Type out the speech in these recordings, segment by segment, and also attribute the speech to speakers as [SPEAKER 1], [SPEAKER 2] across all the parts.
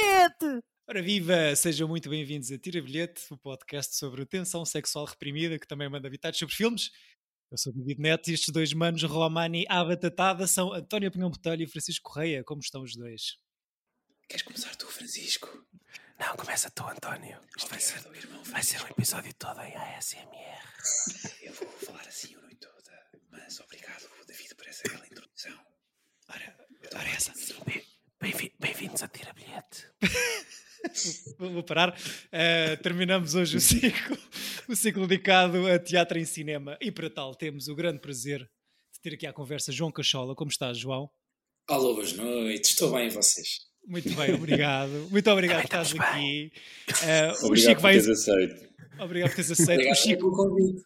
[SPEAKER 1] bilhete!
[SPEAKER 2] Ora viva! Sejam muito bem-vindos a Tira Bilhete, o podcast sobre tensão sexual reprimida, que também manda habitados sobre filmes. Eu sou o David Neto e estes dois manos, Romani à batatada, são António Pinhão Botelho e Francisco Correia. Como estão os dois?
[SPEAKER 3] Queres começar tu, Francisco?
[SPEAKER 1] Não, começa tu, António. Isto vai ser,
[SPEAKER 3] irmão
[SPEAKER 1] vai ser um episódio todo em ASMR.
[SPEAKER 3] Eu vou falar assim a noite toda, mas obrigado, David, por essa bela introdução.
[SPEAKER 2] Ora, ora essa.
[SPEAKER 1] Bem- bem-vi- Bem-vindos a Tira Bilhete.
[SPEAKER 2] Vou parar. Uh, terminamos hoje o ciclo, o ciclo dedicado a teatro em cinema. E para tal, temos o grande prazer de ter aqui à conversa João Cachola. Como estás, João?
[SPEAKER 3] Alô, boas noites, estou bem e vocês?
[SPEAKER 2] Muito bem, obrigado. Muito obrigado por
[SPEAKER 1] estamos
[SPEAKER 2] aqui. Uh, o
[SPEAKER 4] Obrigado
[SPEAKER 2] Chico
[SPEAKER 4] por
[SPEAKER 2] vai.
[SPEAKER 4] teres aceito.
[SPEAKER 2] Obrigado por teres aceito. O
[SPEAKER 3] Obrigado
[SPEAKER 2] Chico,
[SPEAKER 3] pelo convite.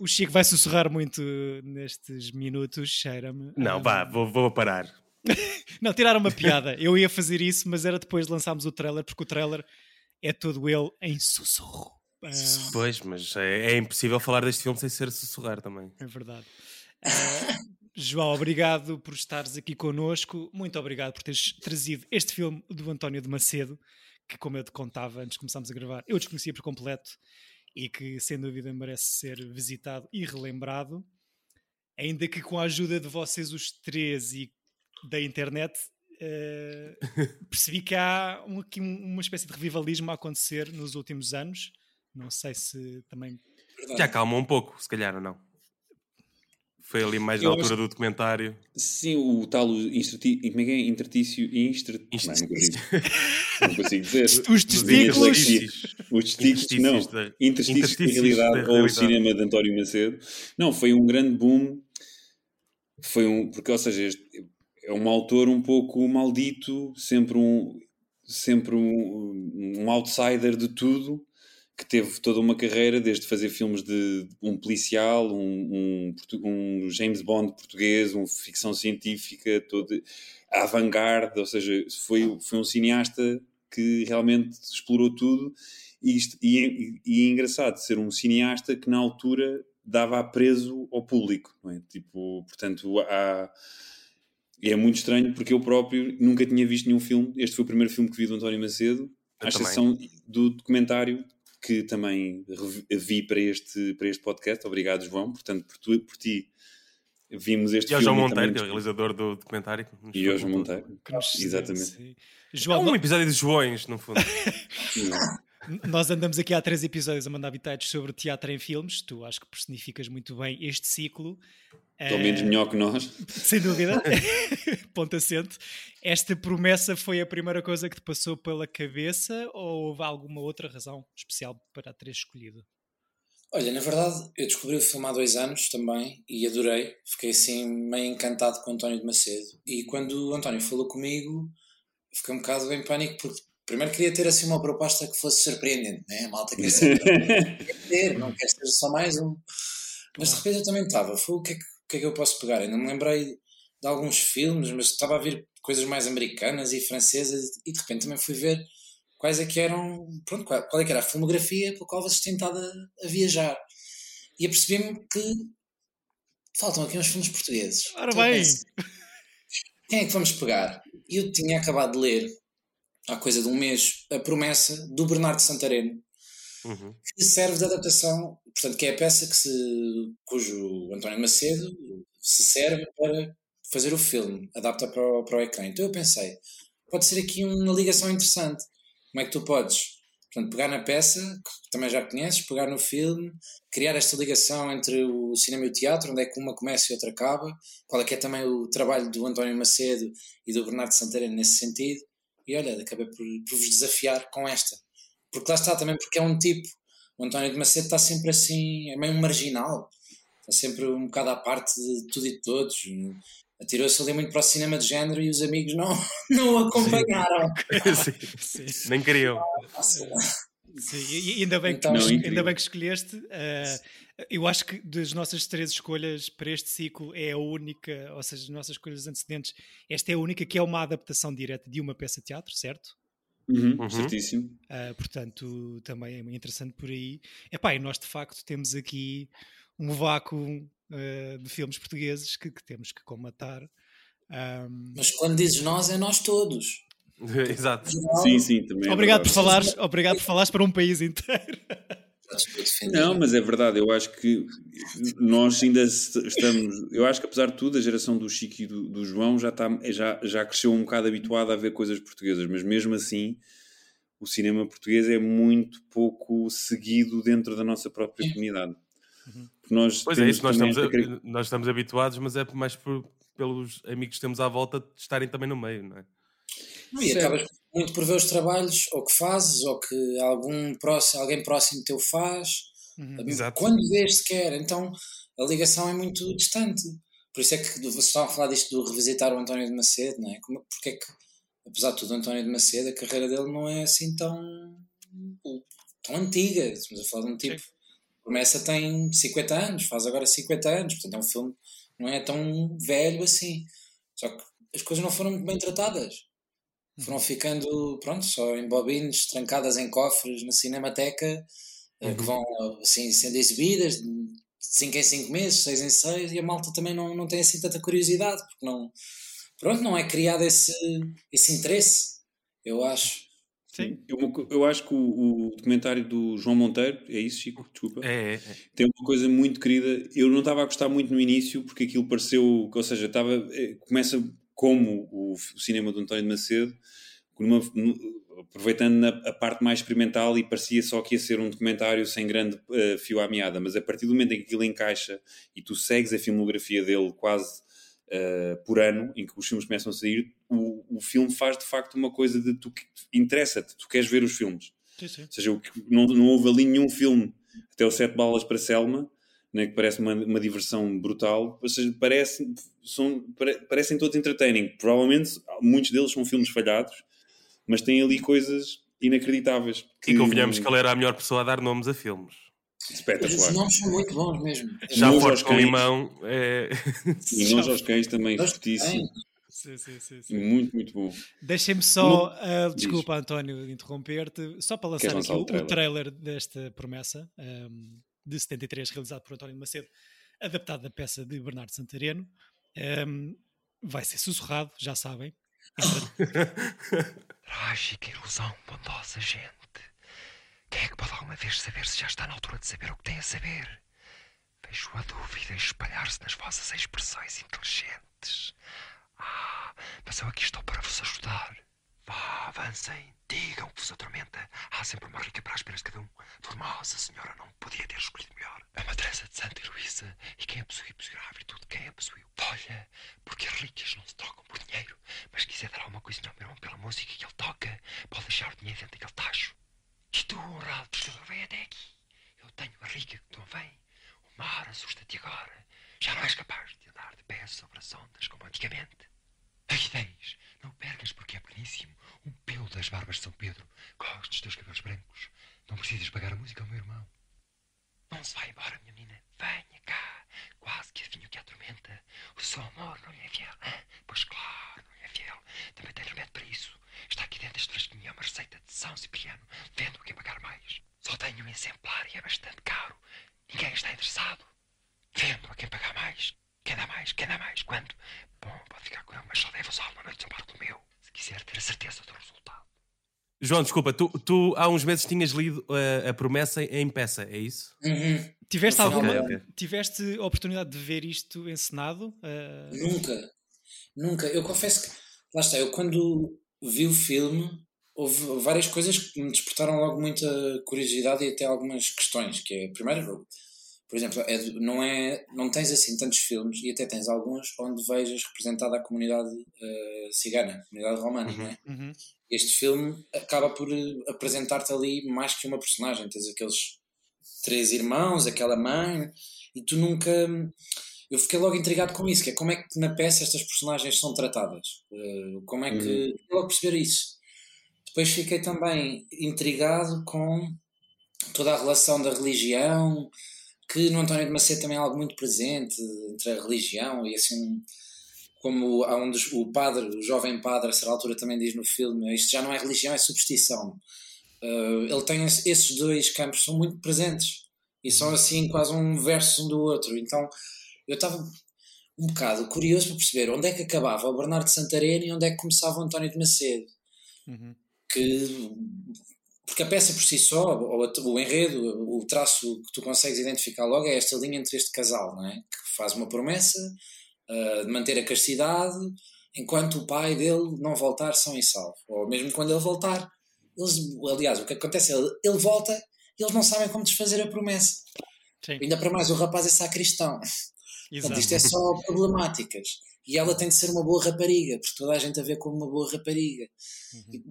[SPEAKER 2] o Chico vai sussurrar muito nestes minutos, cheira-me.
[SPEAKER 5] Não,
[SPEAKER 2] Um,
[SPEAKER 5] vá, vou, vou parar.
[SPEAKER 2] Não, tiraram uma piada. Eu ia fazer isso, mas era depois de lançarmos o trailer, porque o trailer é todo ele em sussurro. Ah,
[SPEAKER 5] Pois, mas é, é impossível falar deste filme sem ser sussurrar também.
[SPEAKER 2] é verdade. Ah, João, obrigado por estares aqui connosco. Muito obrigado por teres trazido este filme do António de Macedo, que, como eu te contava antes de começarmos a gravar, eu desconhecia por completo e que, sem dúvida, merece ser visitado e relembrado. Ainda que com a ajuda de vocês, os três, e da internet, eh, percebi que há um- aqui um- uma espécie de revivalismo a acontecer nos últimos anos. Não sei se também.
[SPEAKER 5] Já calma um pouco, se calhar ou não. Foi ali mais na altura do documentário.
[SPEAKER 4] Sim, o tal instrati... como é que é? Intertício e instr...
[SPEAKER 5] Inst-
[SPEAKER 4] Não, não, consigo. não consigo dizer.
[SPEAKER 2] Os testículos.
[SPEAKER 4] Os testículos, não.
[SPEAKER 5] Interstícios da-
[SPEAKER 4] Interstícios da
[SPEAKER 5] interstícios
[SPEAKER 4] realidade
[SPEAKER 5] da
[SPEAKER 4] ou o cinema de António Macedo. Não, foi um grande boom. Foi um... Porque, ou seja, este é um autor um pouco maldito, sempre um... Sempre um, um outsider de tudo, que teve toda uma carreira, desde fazer filmes de um policial, um, um, um James Bond português, uma ficção científica, todo avant-garde, ou seja, foi, foi um cineasta que realmente explorou tudo e, e, e- é engraçado ser um cineasta que na altura dava preso ao público, é? Tipo, portanto, há... E é muito estranho porque eu próprio nunca tinha visto nenhum filme. Este foi o primeiro filme que vi do António Macedo,
[SPEAKER 5] Eu
[SPEAKER 4] à
[SPEAKER 5] também.
[SPEAKER 4] exceção do documentário que também vi para este, para este podcast. Obrigado, João. Portanto, por, tu, por ti vimos este
[SPEAKER 5] E ao
[SPEAKER 4] filme.
[SPEAKER 5] João Monteiro, que é o realizador do documentário. que
[SPEAKER 4] E ao João. Monteiro.
[SPEAKER 2] que nos-
[SPEAKER 4] Exatamente.
[SPEAKER 2] sim.
[SPEAKER 5] É
[SPEAKER 2] João,
[SPEAKER 5] um episódio de Joões, no fundo.
[SPEAKER 2] Nós andamos aqui há três episódios a mandar habitados sobre teatro em filmes. Tu acho que personificas muito bem este ciclo.
[SPEAKER 4] Pelo menos
[SPEAKER 2] Eh,
[SPEAKER 4] melhor que nós.
[SPEAKER 2] Sem dúvida. Ponto assente. Esta promessa foi a primeira coisa que te passou pela cabeça ou houve alguma outra razão especial para a teres escolhido?
[SPEAKER 3] Olha, na verdade, eu descobri o filme há dois anos também e adorei. Fiquei assim meio encantado com o António de Macedo. E quando o António falou comigo, fiquei um bocado em pânico porque primeiro queria ter assim uma proposta que fosse surpreendente, né? A malta quer ser ter, não quer ser só mais um. Mas de repente eu também estava. Foi o que, é que, que é que eu posso pegar? Não me lembrei de alguns filmes, mas estava a ver coisas mais americanas e francesas e de repente também fui ver quais é que eram, pronto, qual, qual é que era a filmografia pela qual vocês têm estado a, a viajar. E apercebi-me que faltam aqui uns filmes portugueses.
[SPEAKER 2] Ora
[SPEAKER 3] Então
[SPEAKER 2] bem.
[SPEAKER 3] quem é que vamos pegar? Eu tinha acabado de ler, há coisa de um mês, A Promessa, do Bernardo Santareno,
[SPEAKER 5] Uhum.
[SPEAKER 3] que serve de adaptação, portanto, que é a peça que se, cujo António Macedo se serve para fazer o filme, adapta para o, para o ecrã. Então eu pensei, pode ser aqui uma ligação interessante. Como é que tu podes, portanto, pegar na peça, que também já conheces, pegar no filme, criar esta ligação entre o cinema e o teatro, onde é que uma começa e outra acaba, qual é que é também o trabalho do António Macedo e do Bernardo Santareno nesse sentido, e olha, acabei por, por vos desafiar com esta. Porque lá está também, porque é um tipo. O António de Macedo está sempre assim, é meio marginal, está sempre um bocado à parte de tudo e de todos. Atirou-se ali muito para o cinema de género e os amigos não, não o acompanharam.
[SPEAKER 5] Sim.
[SPEAKER 2] Sim.
[SPEAKER 5] Nem queriam.
[SPEAKER 2] Sim, e ainda bem,
[SPEAKER 3] Então-
[SPEAKER 2] que,
[SPEAKER 4] Não,
[SPEAKER 2] ainda bem que escolheste. eh, eu acho que das nossas três escolhas para este ciclo é a única, ou seja, as nossas escolhas antecedentes, esta é a única que é uma adaptação direta de uma peça de teatro, certo?
[SPEAKER 4] Uhum,
[SPEAKER 5] Uhum.
[SPEAKER 4] Certíssimo.
[SPEAKER 2] Ah, portanto, também é muito interessante por aí. Epá, e nós de facto temos aqui um vácuo ah, de filmes portugueses que, que temos que comatar. Ahm,
[SPEAKER 3] Mas quando dizes nós, é nós todos.
[SPEAKER 5] Exato.
[SPEAKER 4] Sim, sim, também. é
[SPEAKER 2] Obrigado por falares, obrigado por falares para um país inteiro.
[SPEAKER 4] Não, mas é verdade, eu acho que nós ainda estamos. Eu acho que apesar de tudo, a geração do Chico e do, do João já, está, já, já cresceu um bocado habituada a ver coisas portuguesas, mas mesmo assim o cinema português é muito pouco seguido dentro da nossa própria comunidade. Porque Nós
[SPEAKER 5] Pois é, isso, nós estamos,
[SPEAKER 4] esta
[SPEAKER 5] a- nós estamos habituados, mas é mais por- pelos amigos que temos à volta de estarem também no meio, não é?
[SPEAKER 3] Não, e acabas muito por ver os trabalhos, ou que fazes, ou que algum próximo, alguém próximo teu faz,
[SPEAKER 5] Exato.
[SPEAKER 3] quando vês sequer. Então a ligação é muito distante. Por isso é que vocês estavam a falar disto do revisitar o António de Macedo, não é? Como, porque é que, apesar de tudo, o António de Macedo, a carreira dele não é assim tão, tão antiga. Estamos a falar de um tipo. Promessa tem 50 anos, faz agora 50 anos, portanto é um filme não é tão velho assim. Só que as coisas não foram muito bem tratadas. Foram ficando, pronto, só em bobines, trancadas em cofres na Cinemateca, eh, que vão assim sendo exibidas de 5 em 5 meses, 6 em 6, e a malta também não, não tem assim tanta curiosidade, porque não, pronto, não é criado esse, esse interesse, eu acho.
[SPEAKER 2] Sim.
[SPEAKER 4] Eu, eu acho que o, o documentário do João Monteiro, é isso, Chico? Desculpa.
[SPEAKER 5] É, é, é.
[SPEAKER 4] tem uma coisa muito querida. Eu não estava a gostar muito no início, porque aquilo pareceu, ou seja, estava, eh, começa como o, o cinema do António de Macedo, numa- aproveitando a parte mais experimental e parecia só que ia ser um documentário sem grande eh, fio à meada, mas a partir do momento em que aquilo encaixa e tu segues a filmografia dele quase eh, por ano, em que os filmes começam a sair, o, o filme faz de facto uma coisa de tu interessa-te, tu queres ver os filmes.
[SPEAKER 2] Sim, sim.
[SPEAKER 4] Ou seja, o que- não, não houve ali nenhum filme, até o Sete Balas para Selma, né, que parece uma, uma diversão brutal. Ou seja, parece, são, pare- parecem todos entertaining. Provavelmente muitos deles são filmes falhados, mas têm ali coisas inacreditáveis.
[SPEAKER 5] E convenhamos que ele era a melhor pessoa a dar nomes a filmes.
[SPEAKER 3] Mas os
[SPEAKER 4] Espetacular.
[SPEAKER 3] nomes são muito bons mesmo.
[SPEAKER 5] Já forte com
[SPEAKER 4] cães.
[SPEAKER 5] limão. É...
[SPEAKER 4] E Nós aos Cães também, fortíssimo.
[SPEAKER 2] Sim, sim, sim, sim.
[SPEAKER 4] Muito, muito bom.
[SPEAKER 2] Deixem-me só,
[SPEAKER 4] Diz.
[SPEAKER 2] desculpa António de interromper-te, só para lançar aqui o,
[SPEAKER 4] o
[SPEAKER 2] o trailer desta promessa ahm, de 73, realizado por António de Macedo, adaptado da peça de Bernardo Santareno. Ahm, vai ser sussurrado, já sabem.
[SPEAKER 6] Trágica ilusão, bondosa gente. Quem é que pode alguma vez saber se já está na altura de saber o que tem a saber? Vejo a dúvida espalhar-se nas vossas expressões inteligentes. Ah, mas eu aqui estou para vos ajudar. Vá, avancem, digam que vos atormenta. Há sempre uma rica para as penas de cada um. Formosa senhora não podia ter escolhido melhor. Uma Teresa de Santa Heloísa. E quem a possui, possuirá a virtude de quem a possuiu. Olha, porque as ricas não se trocam por dinheiro. Mas se quiser dar alguma coisinha ao meu irmão pela música que ele toca, pode deixar o dinheiro dentro daquele tacho. E tu, honrado pescador, vem até aqui. Eu tenho a rica que tu vem. O mar assusta-te agora. Já não és capaz de andar de pés sobre as ondas como antigamente. Aqui tens. Não o percas porque é pequeníssimo. Um pelo das barbas de São Pedro. Gosto dos teus cabelos brancos. Não precisas pagar a música ao meu irmão. Não se vai embora, minha menina. Venha cá. Quase que adivinho que a atormenta. O seu amor não lhe é fiel. hã? Pois claro, não lhe é fiel. Também tem remédio para isso. Está aqui dentro deste frasquinho. É uma receita de São Cipriano. Vendo a quem pagar mais. Só tenho um exemplar e é bastante caro. Ninguém está interessado. Vendo a quem pagar mais. Quem dá mais? Quem dá mais? Quando? Bom, pode ficar com ele, mas só deve usá-lo uma noite de São Bartolomeu. Se quiser ter a certeza do resultado.
[SPEAKER 5] João, desculpa, tu, tu há uns meses tinhas lido uh, a promessa em peça, é isso?
[SPEAKER 3] Uhum.
[SPEAKER 2] Tiveste alguma.
[SPEAKER 5] ok.
[SPEAKER 2] Tiveste a oportunidade de ver isto encenado? Ah,
[SPEAKER 3] Nunca, nunca. Eu confesso que, lá está, eu quando vi o filme, houve várias coisas que me despertaram logo muita curiosidade e até algumas questões, que é, primeiro, por exemplo, é não, é, não tens assim tantos filmes, e até tens alguns, onde vejas representada a comunidade eh, cigana, a comunidade romana, não é?
[SPEAKER 2] uhum.
[SPEAKER 3] Este filme acaba por eh, apresentar-te ali mais que uma personagem, tens aqueles três irmãos, aquela mãe, e tu nunca. Eu fiquei logo intrigado com isso, que é como é que na peça estas personagens são tratadas. Eh, como é que.
[SPEAKER 4] Uhum.
[SPEAKER 3] Fiquei logo a perceber isso. Depois fiquei também intrigado com toda a relação da religião, que no António de Macedo também é algo muito presente entre a religião e assim. Como há um dos, o padre, o jovem padre, a certa altura também diz no filme, isto já não é religião, é superstição. Uh, ele tem esse- esses dois campos são muito presentes e são assim quase um verso um do outro. Então eu estava um bocado curioso para perceber onde é que acabava o Bernardo de Santareno e onde é que começava o António de Macedo.
[SPEAKER 2] Uhum.
[SPEAKER 3] que porque a peça por si só, ou o enredo, o traço que tu consegues identificar logo é esta linha entre este casal, não é? Que faz uma promessa ah, de manter a castidade enquanto o pai dele não voltar são e salvo. Ou mesmo quando ele voltar, eles, aliás, o que acontece é ele, ele volta e eles não sabem como desfazer a promessa.
[SPEAKER 2] Sim,
[SPEAKER 3] Ainda para mais, o rapaz é sacristão. Portanto, isto é só problemáticas. E ela tem de ser uma boa rapariga, porque toda a gente a vê como uma boa rapariga. E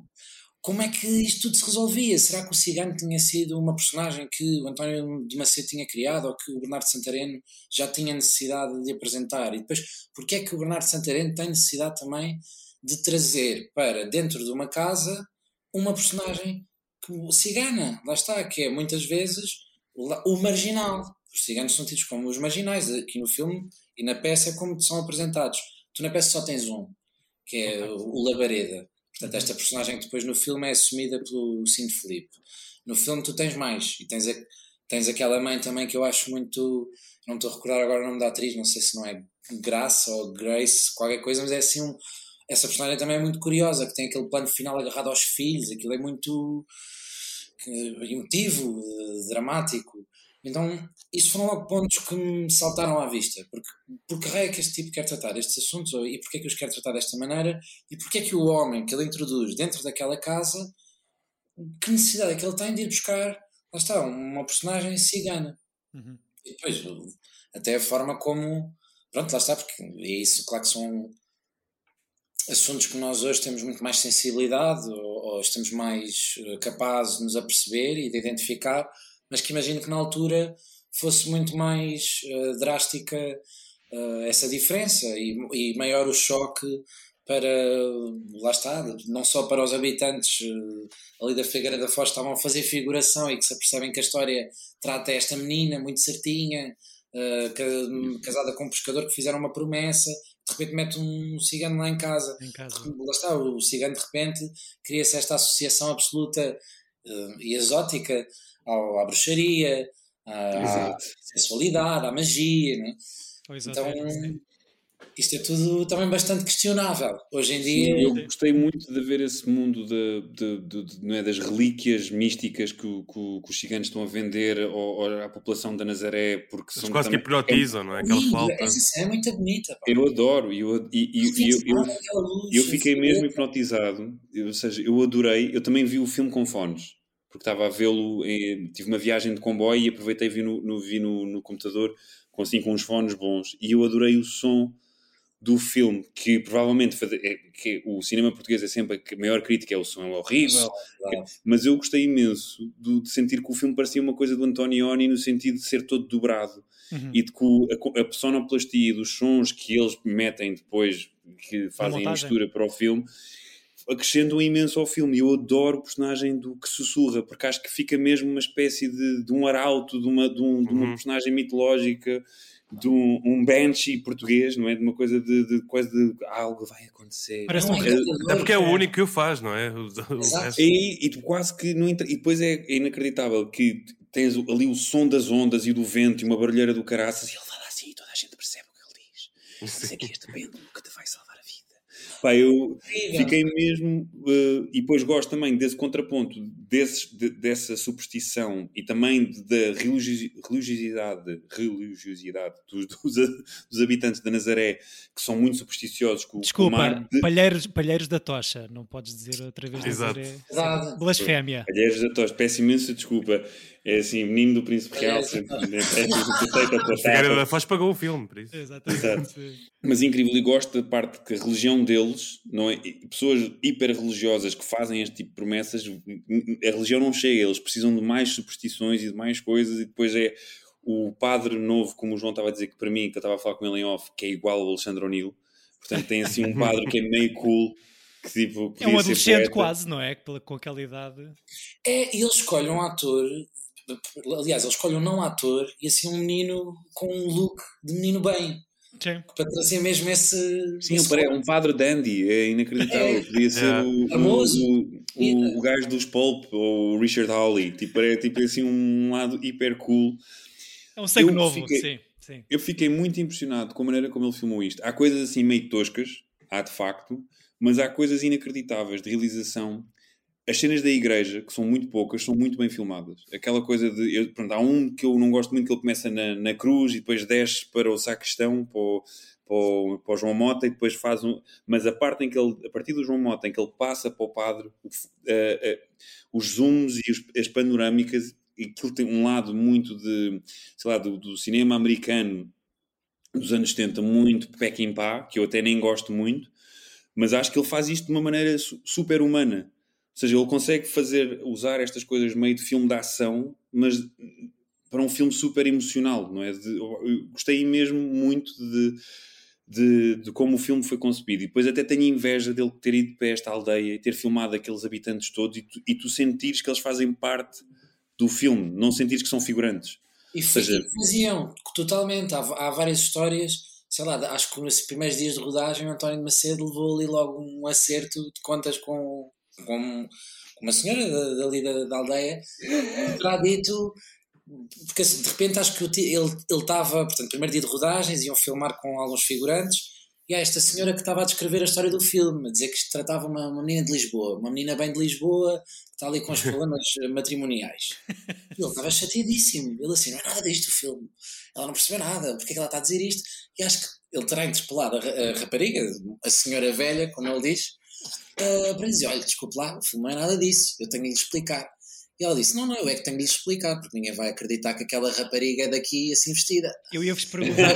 [SPEAKER 3] como é que isto tudo se resolvia? Será que o Cigano tinha sido uma personagem que o António de Macedo tinha criado ou que o Bernardo Santareno já tinha necessidade de apresentar? E depois, porque é que o Bernardo Santareno tem necessidade também de trazer para dentro de uma casa uma personagem que, cigana? Lá está, que é muitas vezes o marginal. Os ciganos são tidos como os marginais aqui no filme e na peça é como são apresentados. Tu na peça só tens um, que é o Labareda. Portanto, esta personagem que depois no filme é assumida pelo Cinto Felipe. No filme tu tens mais e tens, a- tens aquela mãe também que eu acho muito. Não estou a recordar agora o nome da atriz, não sei se não é Graça ou Grace, qualquer coisa, mas é assim um. Essa personagem também é muito curiosa, que tem aquele plano final agarrado aos filhos, aquilo é muito emotivo, eh, dramático. Então, isso foram logo pontos que me saltaram à vista. Porque, porque raio é que este tipo quer tratar estes assuntos e porque é que os quer tratar desta maneira e porque é que o homem que ele introduz dentro daquela casa, que necessidade é que ele tem de ir buscar, lá está, uma personagem cigana.
[SPEAKER 2] Uhum.
[SPEAKER 3] E depois, até a forma como. Pronto, lá está, porque é isso, claro que são assuntos que nós hoje temos muito mais sensibilidade ou, ou estamos mais eh, capazes de nos aperceber e de identificar, mas que imagino que na altura fosse muito mais eh, drástica eh, essa diferença e, e maior o choque para, lá está, não só para os habitantes eh, ali da Figueira da Foz que estavam a fazer figuração e que se apercebem que a história trata esta menina muito certinha, ca- casada com um pescador que fizeram uma promessa, de repente mete um cigano lá em casa.
[SPEAKER 2] Em casa.
[SPEAKER 3] Lá está, o cigano de repente cria-se esta associação absoluta e exótica ao- à bruxaria, à, à sensualidade, à magia, né? Então,
[SPEAKER 2] exatamente, sim.
[SPEAKER 3] isto é tudo também bastante questionável. Hoje em
[SPEAKER 4] Sim,
[SPEAKER 3] dia,
[SPEAKER 4] eu gostei muito de ver esse mundo de, de- de- de- não é, das relíquias místicas que, o- que o- que os ciganos estão a vender ao- ao- à população da Nazaré, porque
[SPEAKER 5] Eles
[SPEAKER 4] são
[SPEAKER 5] quase que
[SPEAKER 4] também-
[SPEAKER 5] hipnotizam, não é? Aquela flauta.
[SPEAKER 3] essa cena é muito bonita. pá.
[SPEAKER 4] Eu adoro e eu, e, e- e eu, eu,
[SPEAKER 3] luz,
[SPEAKER 4] eu fiquei mesmo hipnotizado, eu- ou seja, eu adorei, eu também vi o filme com fones, porque estava a vê-lo, tive uma viagem de comboio e aproveitei e vi no, no- vi no, no computador com, assim, com uns fones bons e eu adorei o som do filme, que provavelmente é- que o cinema português é sempre a maior crítica, é o som é horrível,
[SPEAKER 3] claro.
[SPEAKER 4] mas eu gostei imenso do- de sentir que o filme parecia uma coisa do Antonioni no sentido de ser todo dobrado
[SPEAKER 2] Uhum.
[SPEAKER 4] e de que a, a sonoplastia dos sons que eles metem depois, que fazem a mistura para o filme, acrescentam imenso ao filme. E eu adoro o personagem do que sussurra, porque acho que fica mesmo uma espécie de, de um arauto, de uma, de, um- de uma
[SPEAKER 5] Uhum.
[SPEAKER 4] personagem mitológica, de um, um banshee português, não é? De uma coisa de, de coisa de algo vai acontecer.
[SPEAKER 2] Parece
[SPEAKER 3] Não,
[SPEAKER 2] um
[SPEAKER 3] é
[SPEAKER 5] Até porque é o
[SPEAKER 2] É.
[SPEAKER 5] único que o faz, não é? O, o
[SPEAKER 4] E, e tu quase que não entra- E depois é inacreditável que tens ali o som das ondas e do vento e uma barulheira do caraças e ele fala assim e toda a gente percebe o que ele diz. Mas é que este pêndulo que te vai salvar. Pá, eu
[SPEAKER 3] Incrível.
[SPEAKER 4] fiquei mesmo. eh, e depois gosto também desse contraponto, desses, de- dessa superstição e também da religiosi- religiosidade, religiosidade dos, dos, dos habitantes da Nazaré, que são muito supersticiosos com, com o
[SPEAKER 2] Desculpa,
[SPEAKER 4] mar de,
[SPEAKER 2] palheiros, palheiros da tocha. Não podes dizer outra vez.
[SPEAKER 5] Exato.
[SPEAKER 2] Dizer, é,
[SPEAKER 3] Verdade.
[SPEAKER 2] blasfémia.
[SPEAKER 4] Alheiros da Tocha, peço imensa desculpa. É assim, menino do Príncipe Real,
[SPEAKER 3] da
[SPEAKER 4] sempre peço respeito à tua
[SPEAKER 5] Figueira da
[SPEAKER 4] tapa.
[SPEAKER 5] Foz pagou o filme, por isso.
[SPEAKER 2] Exatamente.
[SPEAKER 4] Mas incrível, e gosto da parte que a religião deles, não é? Pessoas hiper religiosas que fazem este tipo de promessas, a religião não chega, eles precisam de mais superstições e de mais coisas, e depois é o padre novo, como o João estava a dizer, que para mim, que eu estava a falar com ele em off, que é igual ao Alexandre O'Neill, portanto tem assim um padre que é meio cool, que tipo.
[SPEAKER 2] É um adolescente quase, não é? Com aquela idade.
[SPEAKER 3] É, e eles escolhem um ator, aliás, eles escolhem um não ator e assim um menino com um look de menino bem,
[SPEAKER 2] Sim.
[SPEAKER 3] para trazer mesmo esse.
[SPEAKER 4] Sim,
[SPEAKER 3] esse
[SPEAKER 4] ele um padre dandy, é inacreditável.
[SPEAKER 3] É.
[SPEAKER 4] Podia ser
[SPEAKER 5] É.
[SPEAKER 4] o,
[SPEAKER 3] Famoso.
[SPEAKER 4] o, o, o gajo dos Pulp ou o Richard Hawley. Tipo, é tipo assim um lado hiper cool.
[SPEAKER 2] É um sangue
[SPEAKER 4] Eu
[SPEAKER 2] novo,
[SPEAKER 4] fiquei-
[SPEAKER 2] sim. sim.
[SPEAKER 4] Eu fiquei muito impressionado com a maneira como ele filmou isto. Há coisas assim meio toscas, há de facto, mas há coisas inacreditáveis de realização. As cenas da igreja, que são muito poucas, são muito bem filmadas. Aquela coisa de. Eu, pronto, há um que eu não gosto muito, que ele começa na, na cruz e depois desce para o sacristão, para o, para para o João Mota, e depois faz um. Mas a parte em que ele, a partir do João Mota, em que ele passa para o padre, o eh, eh, os zooms e os- as panorâmicas, e aquilo tem um lado muito de. sei lá, do, do cinema americano dos anos 70, muito Pequim Pá, que eu até nem gosto muito, mas acho que ele faz isto de uma maneira su- super humana. Ou seja, ele consegue fazer, usar estas coisas meio de filme de ação, mas para um filme super emocional, não é? De- eu gostei mesmo muito de, de, de como o filme foi concebido. E depois até tenho inveja dele ter ido para esta aldeia e ter filmado aqueles habitantes todos e tu, e tu sentires que eles fazem parte do filme, não sentires que são figurantes.
[SPEAKER 3] E
[SPEAKER 4] seja-
[SPEAKER 3] faziam, totalmente. Há, há várias histórias, sei lá, acho que nos primeiros dias de rodagem o António de Macedo levou ali logo um acerto de contas com, com, com uma senhora da- dali da, da aldeia, terá dito. Porque assim, de repente acho que ele estava, portanto, primeiro dia de rodagens, iam filmar com alguns figurantes, e há esta senhora que estava a descrever a história do filme, a dizer que isto tratava uma, uma menina de Lisboa, uma menina bem de Lisboa, que está ali com os problemas matrimoniais. E ele estava chateadíssimo. Ele assim, não é nada disto o filme. Ela não percebeu nada. Porque é que ela está a dizer isto? E acho que ele terá interpelado a, a rapariga, a senhora velha, como ele diz, eh, para dizer, olha, desculpe lá, o filme não é nada disso. Eu tenho de lhe explicar. E ela disse, não, não, eu é que tenho de lhe explicar, porque ninguém vai acreditar que aquela rapariga é daqui assim vestida.
[SPEAKER 2] Eu ia-vos perguntar.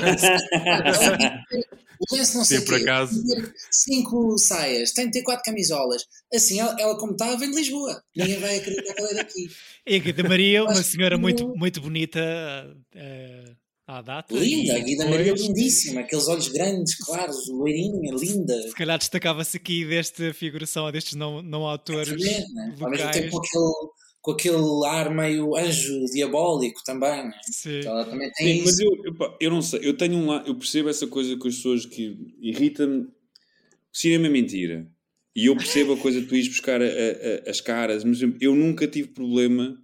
[SPEAKER 3] O lenço não sei
[SPEAKER 5] por acaso.
[SPEAKER 3] Cinco saias, tem de ter quatro camisolas. Assim, ela, ela como está, vem de Lisboa. Ninguém vai acreditar que ela é daqui.
[SPEAKER 2] E a Maria, uma senhora muito, muito bonita eh, à data.
[SPEAKER 3] Linda, a
[SPEAKER 2] e
[SPEAKER 3] Guida Maria
[SPEAKER 2] depois,
[SPEAKER 3] lindíssima, aqueles olhos grandes, claros, loirinha, linda.
[SPEAKER 2] Se calhar destacava-se aqui desta figuração ou destes não, não autores
[SPEAKER 3] Exatamente, né? Ao mesmo tempo com aquele, com aquele ar meio anjo diabólico também. Né?
[SPEAKER 2] Sim.
[SPEAKER 3] Ela também tem
[SPEAKER 4] Sim,
[SPEAKER 3] isso.
[SPEAKER 4] mas eu, eu, pá, eu não sei, eu tenho um eu percebo essa coisa com as pessoas que irrita-me. O cinema é mentira. E eu percebo a coisa de tu ires buscar a- a- a- as caras, mas eu nunca tive problema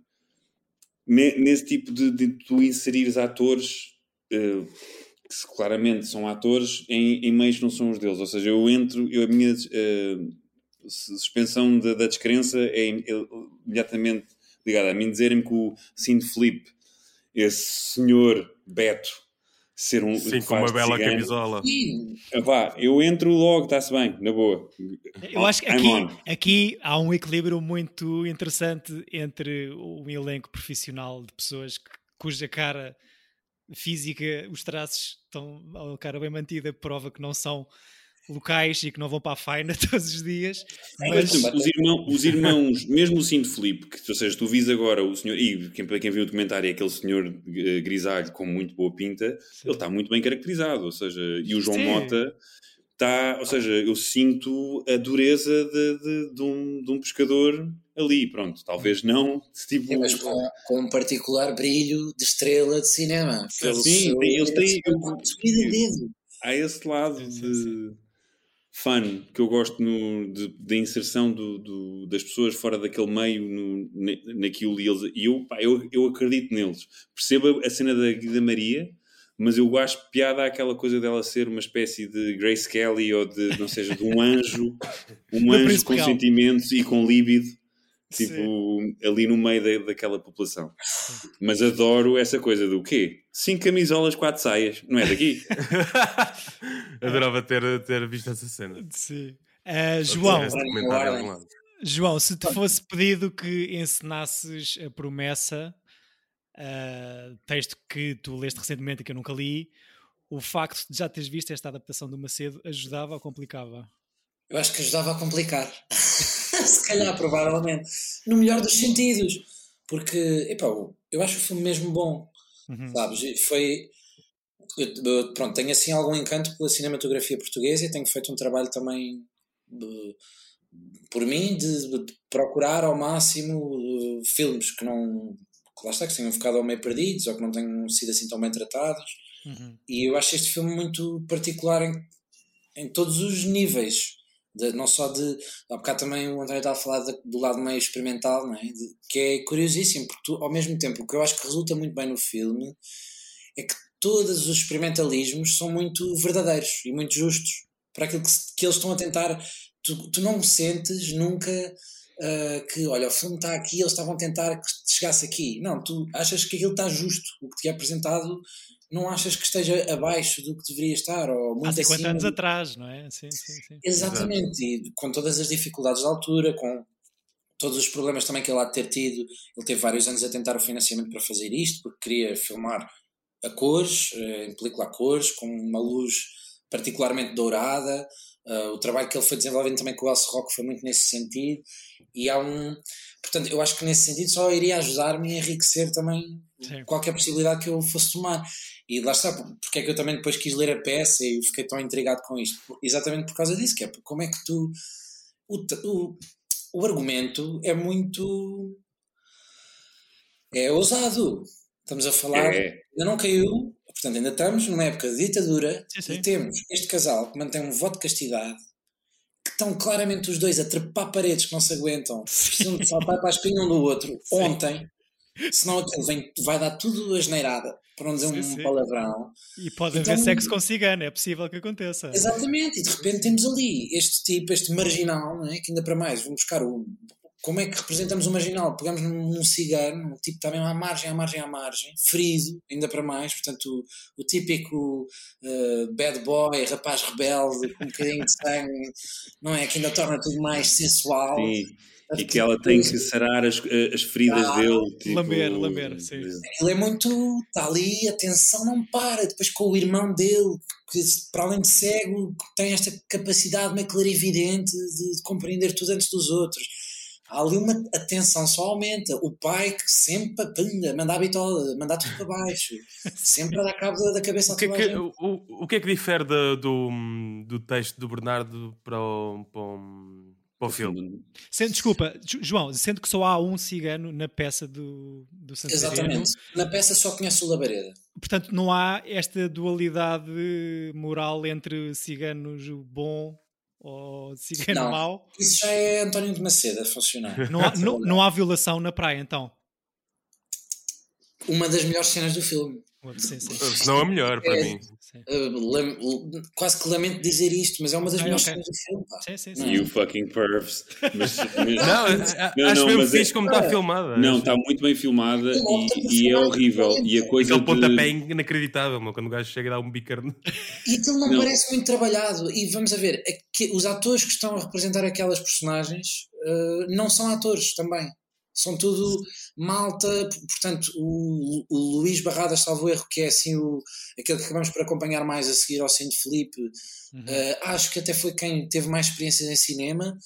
[SPEAKER 4] ne- nesse tipo de, de tu inserires atores que claramente são atores em, em meios que não são os deles. Ou seja, eu entro, eu, a minha eh, suspensão da, da descrença é é imediatamente ligada a mim dizerem que o Cindy Flip, esse senhor Beto, ser um.
[SPEAKER 5] Sim, com uma
[SPEAKER 4] de
[SPEAKER 5] bela
[SPEAKER 4] cigano,
[SPEAKER 5] camisola.
[SPEAKER 3] Sim,
[SPEAKER 4] Vá, eu entro logo, está-se bem, na boa.
[SPEAKER 2] Eu acho que aqui, aqui há um equilíbrio muito interessante entre um elenco profissional de pessoas que- cuja cara física, os traços estão a cara bem mantida, prova que não são locais e que não vão para a faina todos os dias.
[SPEAKER 3] Sim,
[SPEAKER 4] Mas,
[SPEAKER 2] Mas,
[SPEAKER 4] os, irmão, os irmãos, mesmo o Cinto Felipe, que, ou seja, tu vis agora o senhor, e quem, para quem viu o documentário é aquele senhor eh, grisalho com muito boa pinta, ele está muito bem caracterizado, ou seja, e o João
[SPEAKER 2] Sim.
[SPEAKER 4] Mota está, ou seja, eu sinto a dureza de, de, de um, de um pescador ali, pronto, talvez não, tipo...
[SPEAKER 3] sim, mas com, com um particular brilho de estrela de cinema.
[SPEAKER 4] Sim, tem- eles têm-
[SPEAKER 3] dedo.
[SPEAKER 4] há esse lado
[SPEAKER 2] Sim, sim,
[SPEAKER 4] de fun que eu gosto no, de, da inserção do, do- das pessoas fora daquele meio no, na- naquilo e, eles, eu, pá, eu, eu acredito neles. Percebo a cena da Guida Maria, mas eu acho piada aquela coisa dela ser uma espécie de Grace Kelly ou de, não seja, de um anjo, um anjo com
[SPEAKER 2] real.
[SPEAKER 4] sentimentos e com líbido. Tipo,
[SPEAKER 2] Sim.
[SPEAKER 4] ali no meio da, daquela população. Mas adoro essa coisa do quê? Cinco camisolas, quatro saias. Não é daqui?
[SPEAKER 5] Adorava ter, ter visto essa cena.
[SPEAKER 2] Sim. Ah, João,
[SPEAKER 5] lado.
[SPEAKER 2] João, se te fosse pedido que encenasses a promessa, ah, texto que tu leste recentemente e que eu nunca li, o facto de já teres visto esta adaptação do Macedo ajudava ou complicava?
[SPEAKER 3] Eu acho que ajudava a complicar. Se calhar, provavelmente. No melhor dos sentidos. Porque, epá, eu acho o filme mesmo bom.
[SPEAKER 2] Uhum.
[SPEAKER 3] Sabes? E Foi. eu- pronto, tenho assim algum encanto pela cinematografia portuguesa e tenho feito um trabalho também de- por mim de, de procurar ao máximo eh, filmes que não. Que lá está, que tenham ficado ao meio perdidos ou que não tenham sido assim tão bem tratados.
[SPEAKER 2] Uhum.
[SPEAKER 3] E eu acho este filme muito particular em, em todos os níveis. De- não só de. Há bocado também o André estava a falar de- do lado meio experimental, não é? De- que é curiosíssimo, porque tu, ao mesmo tempo o que eu acho que resulta muito bem no filme é que todos os experimentalismos são muito verdadeiros e muito justos para aquilo que, que eles estão a tentar tu, tu não sentes nunca uh, que, olha, o filme está aqui, eles estavam a tentar que chegasse aqui. Não, tu achas que aquilo está justo, o que te é apresentado, não achas que esteja abaixo do que deveria estar, ou muito
[SPEAKER 2] Há 50
[SPEAKER 3] acima
[SPEAKER 2] anos atrás, não é? Sim, sim, sim.
[SPEAKER 3] Exatamente, e com todas as dificuldades da altura, com todos os problemas também que ele há de ter tido. Ele teve vários anos a tentar o financiamento para fazer isto, porque queria filmar a cores, eh, em película a cores, com uma luz particularmente dourada. Uh, o trabalho que ele foi desenvolvendo também com o Elsie Rock foi muito nesse sentido. E há um. Portanto, eu acho que nesse sentido só iria ajudar-me a enriquecer também
[SPEAKER 2] Sim.
[SPEAKER 3] qualquer possibilidade que eu fosse tomar. E lá está, porque é que eu também depois quis ler a peça e fiquei tão intrigado com isto. Exatamente por causa disso, que é como é que tu. O, o, o argumento é muito. É ousado. Estamos a falar.
[SPEAKER 4] É.
[SPEAKER 3] Ainda não caiu, portanto, ainda estamos numa época de ditadura
[SPEAKER 2] Sim, sim.
[SPEAKER 3] e temos este casal que mantém um voto de castidade. Que estão claramente os dois a trepar paredes que não se aguentam, precisam de saltar para a espinha um do outro ontem, senão aquilo vem, vai dar tudo a geneirada, para não dizer
[SPEAKER 2] Sim,
[SPEAKER 3] um
[SPEAKER 2] sim.
[SPEAKER 3] palavrão.
[SPEAKER 2] E pode
[SPEAKER 3] Então-
[SPEAKER 2] haver sexo com cigano, é possível que aconteça.
[SPEAKER 3] Exatamente, e de repente temos ali este tipo, este marginal, é? que ainda para mais, vamos buscar o. Como é que representamos o marginal? Pegamos num, cigano, um tipo que está mesmo à margem, à margem, à margem, ferido, ainda para mais, portanto, o, o típico eh, bad boy, rapaz rebelde, com um bocadinho de sangue, não é? Que ainda torna tudo mais sensual.
[SPEAKER 4] Sim. E que ela tem que sarar as, as feridas
[SPEAKER 3] Ah,
[SPEAKER 4] dele. Tipo,
[SPEAKER 2] lamber, lamber, sim.
[SPEAKER 3] Ele é muito. Está ali, a tensão não para. Depois com o irmão dele, que para além de cego, tem esta capacidade meio clarividente de, de compreender tudo antes dos outros. Há ali uma. A tensão só aumenta. O pai que sempre manda a bitola, manda tudo para baixo. Sempre a dar cabo da, da cabeça
[SPEAKER 5] O
[SPEAKER 3] a
[SPEAKER 5] que, é
[SPEAKER 3] toda a
[SPEAKER 5] que,
[SPEAKER 3] gente.
[SPEAKER 5] o, o- o que é que difere do, do, do texto do Bernardo para o, para o, para o filme?
[SPEAKER 2] Sendo, desculpa, Jo- João, sendo que só há um cigano na peça do, do Santareno,
[SPEAKER 3] Exatamente. Na peça só conhece o Labareda.
[SPEAKER 2] portanto não há esta dualidade moral entre ciganos bom ou cigano
[SPEAKER 3] Não.
[SPEAKER 2] mau.
[SPEAKER 3] Isso já é António de Macedo a funcionar.
[SPEAKER 2] Não há, não, não há violação na praia, então.
[SPEAKER 3] Uma das melhores cenas do filme.
[SPEAKER 2] Sim, sim.
[SPEAKER 5] Se não é melhor para
[SPEAKER 3] É.
[SPEAKER 5] mim.
[SPEAKER 3] Uh, lem- quase que lamento dizer isto, mas é uma das
[SPEAKER 2] Ok,
[SPEAKER 3] melhores
[SPEAKER 2] ok.
[SPEAKER 3] cenas do filme. Pá.
[SPEAKER 2] sim, sim. Sim.
[SPEAKER 4] You fucking pervs. Mas, mas-
[SPEAKER 5] Não,
[SPEAKER 4] Não,
[SPEAKER 5] acho
[SPEAKER 4] não,
[SPEAKER 5] mesmo
[SPEAKER 4] é-
[SPEAKER 5] fixe como está filmada.
[SPEAKER 4] não, está muito bem filmada
[SPEAKER 3] Não, está
[SPEAKER 4] e, e é horrível. E a coisa
[SPEAKER 5] Aquele pontapé é
[SPEAKER 4] de...
[SPEAKER 5] inacreditável, meu, quando o gajo chega a dar um bicarno.
[SPEAKER 3] E aquilo não,
[SPEAKER 4] Não.
[SPEAKER 3] parece muito trabalhado. E vamos a ver, aqui- os atores que estão a representar aquelas personagens uh, não são atores também. São tudo malta, portanto, o, o Luís Barradas, salvo erro, que é assim o, aquele que acabamos por acompanhar mais a seguir ao Saint Felipe,
[SPEAKER 2] Uhum.
[SPEAKER 3] uh, acho que até foi quem teve mais experiências em cinema.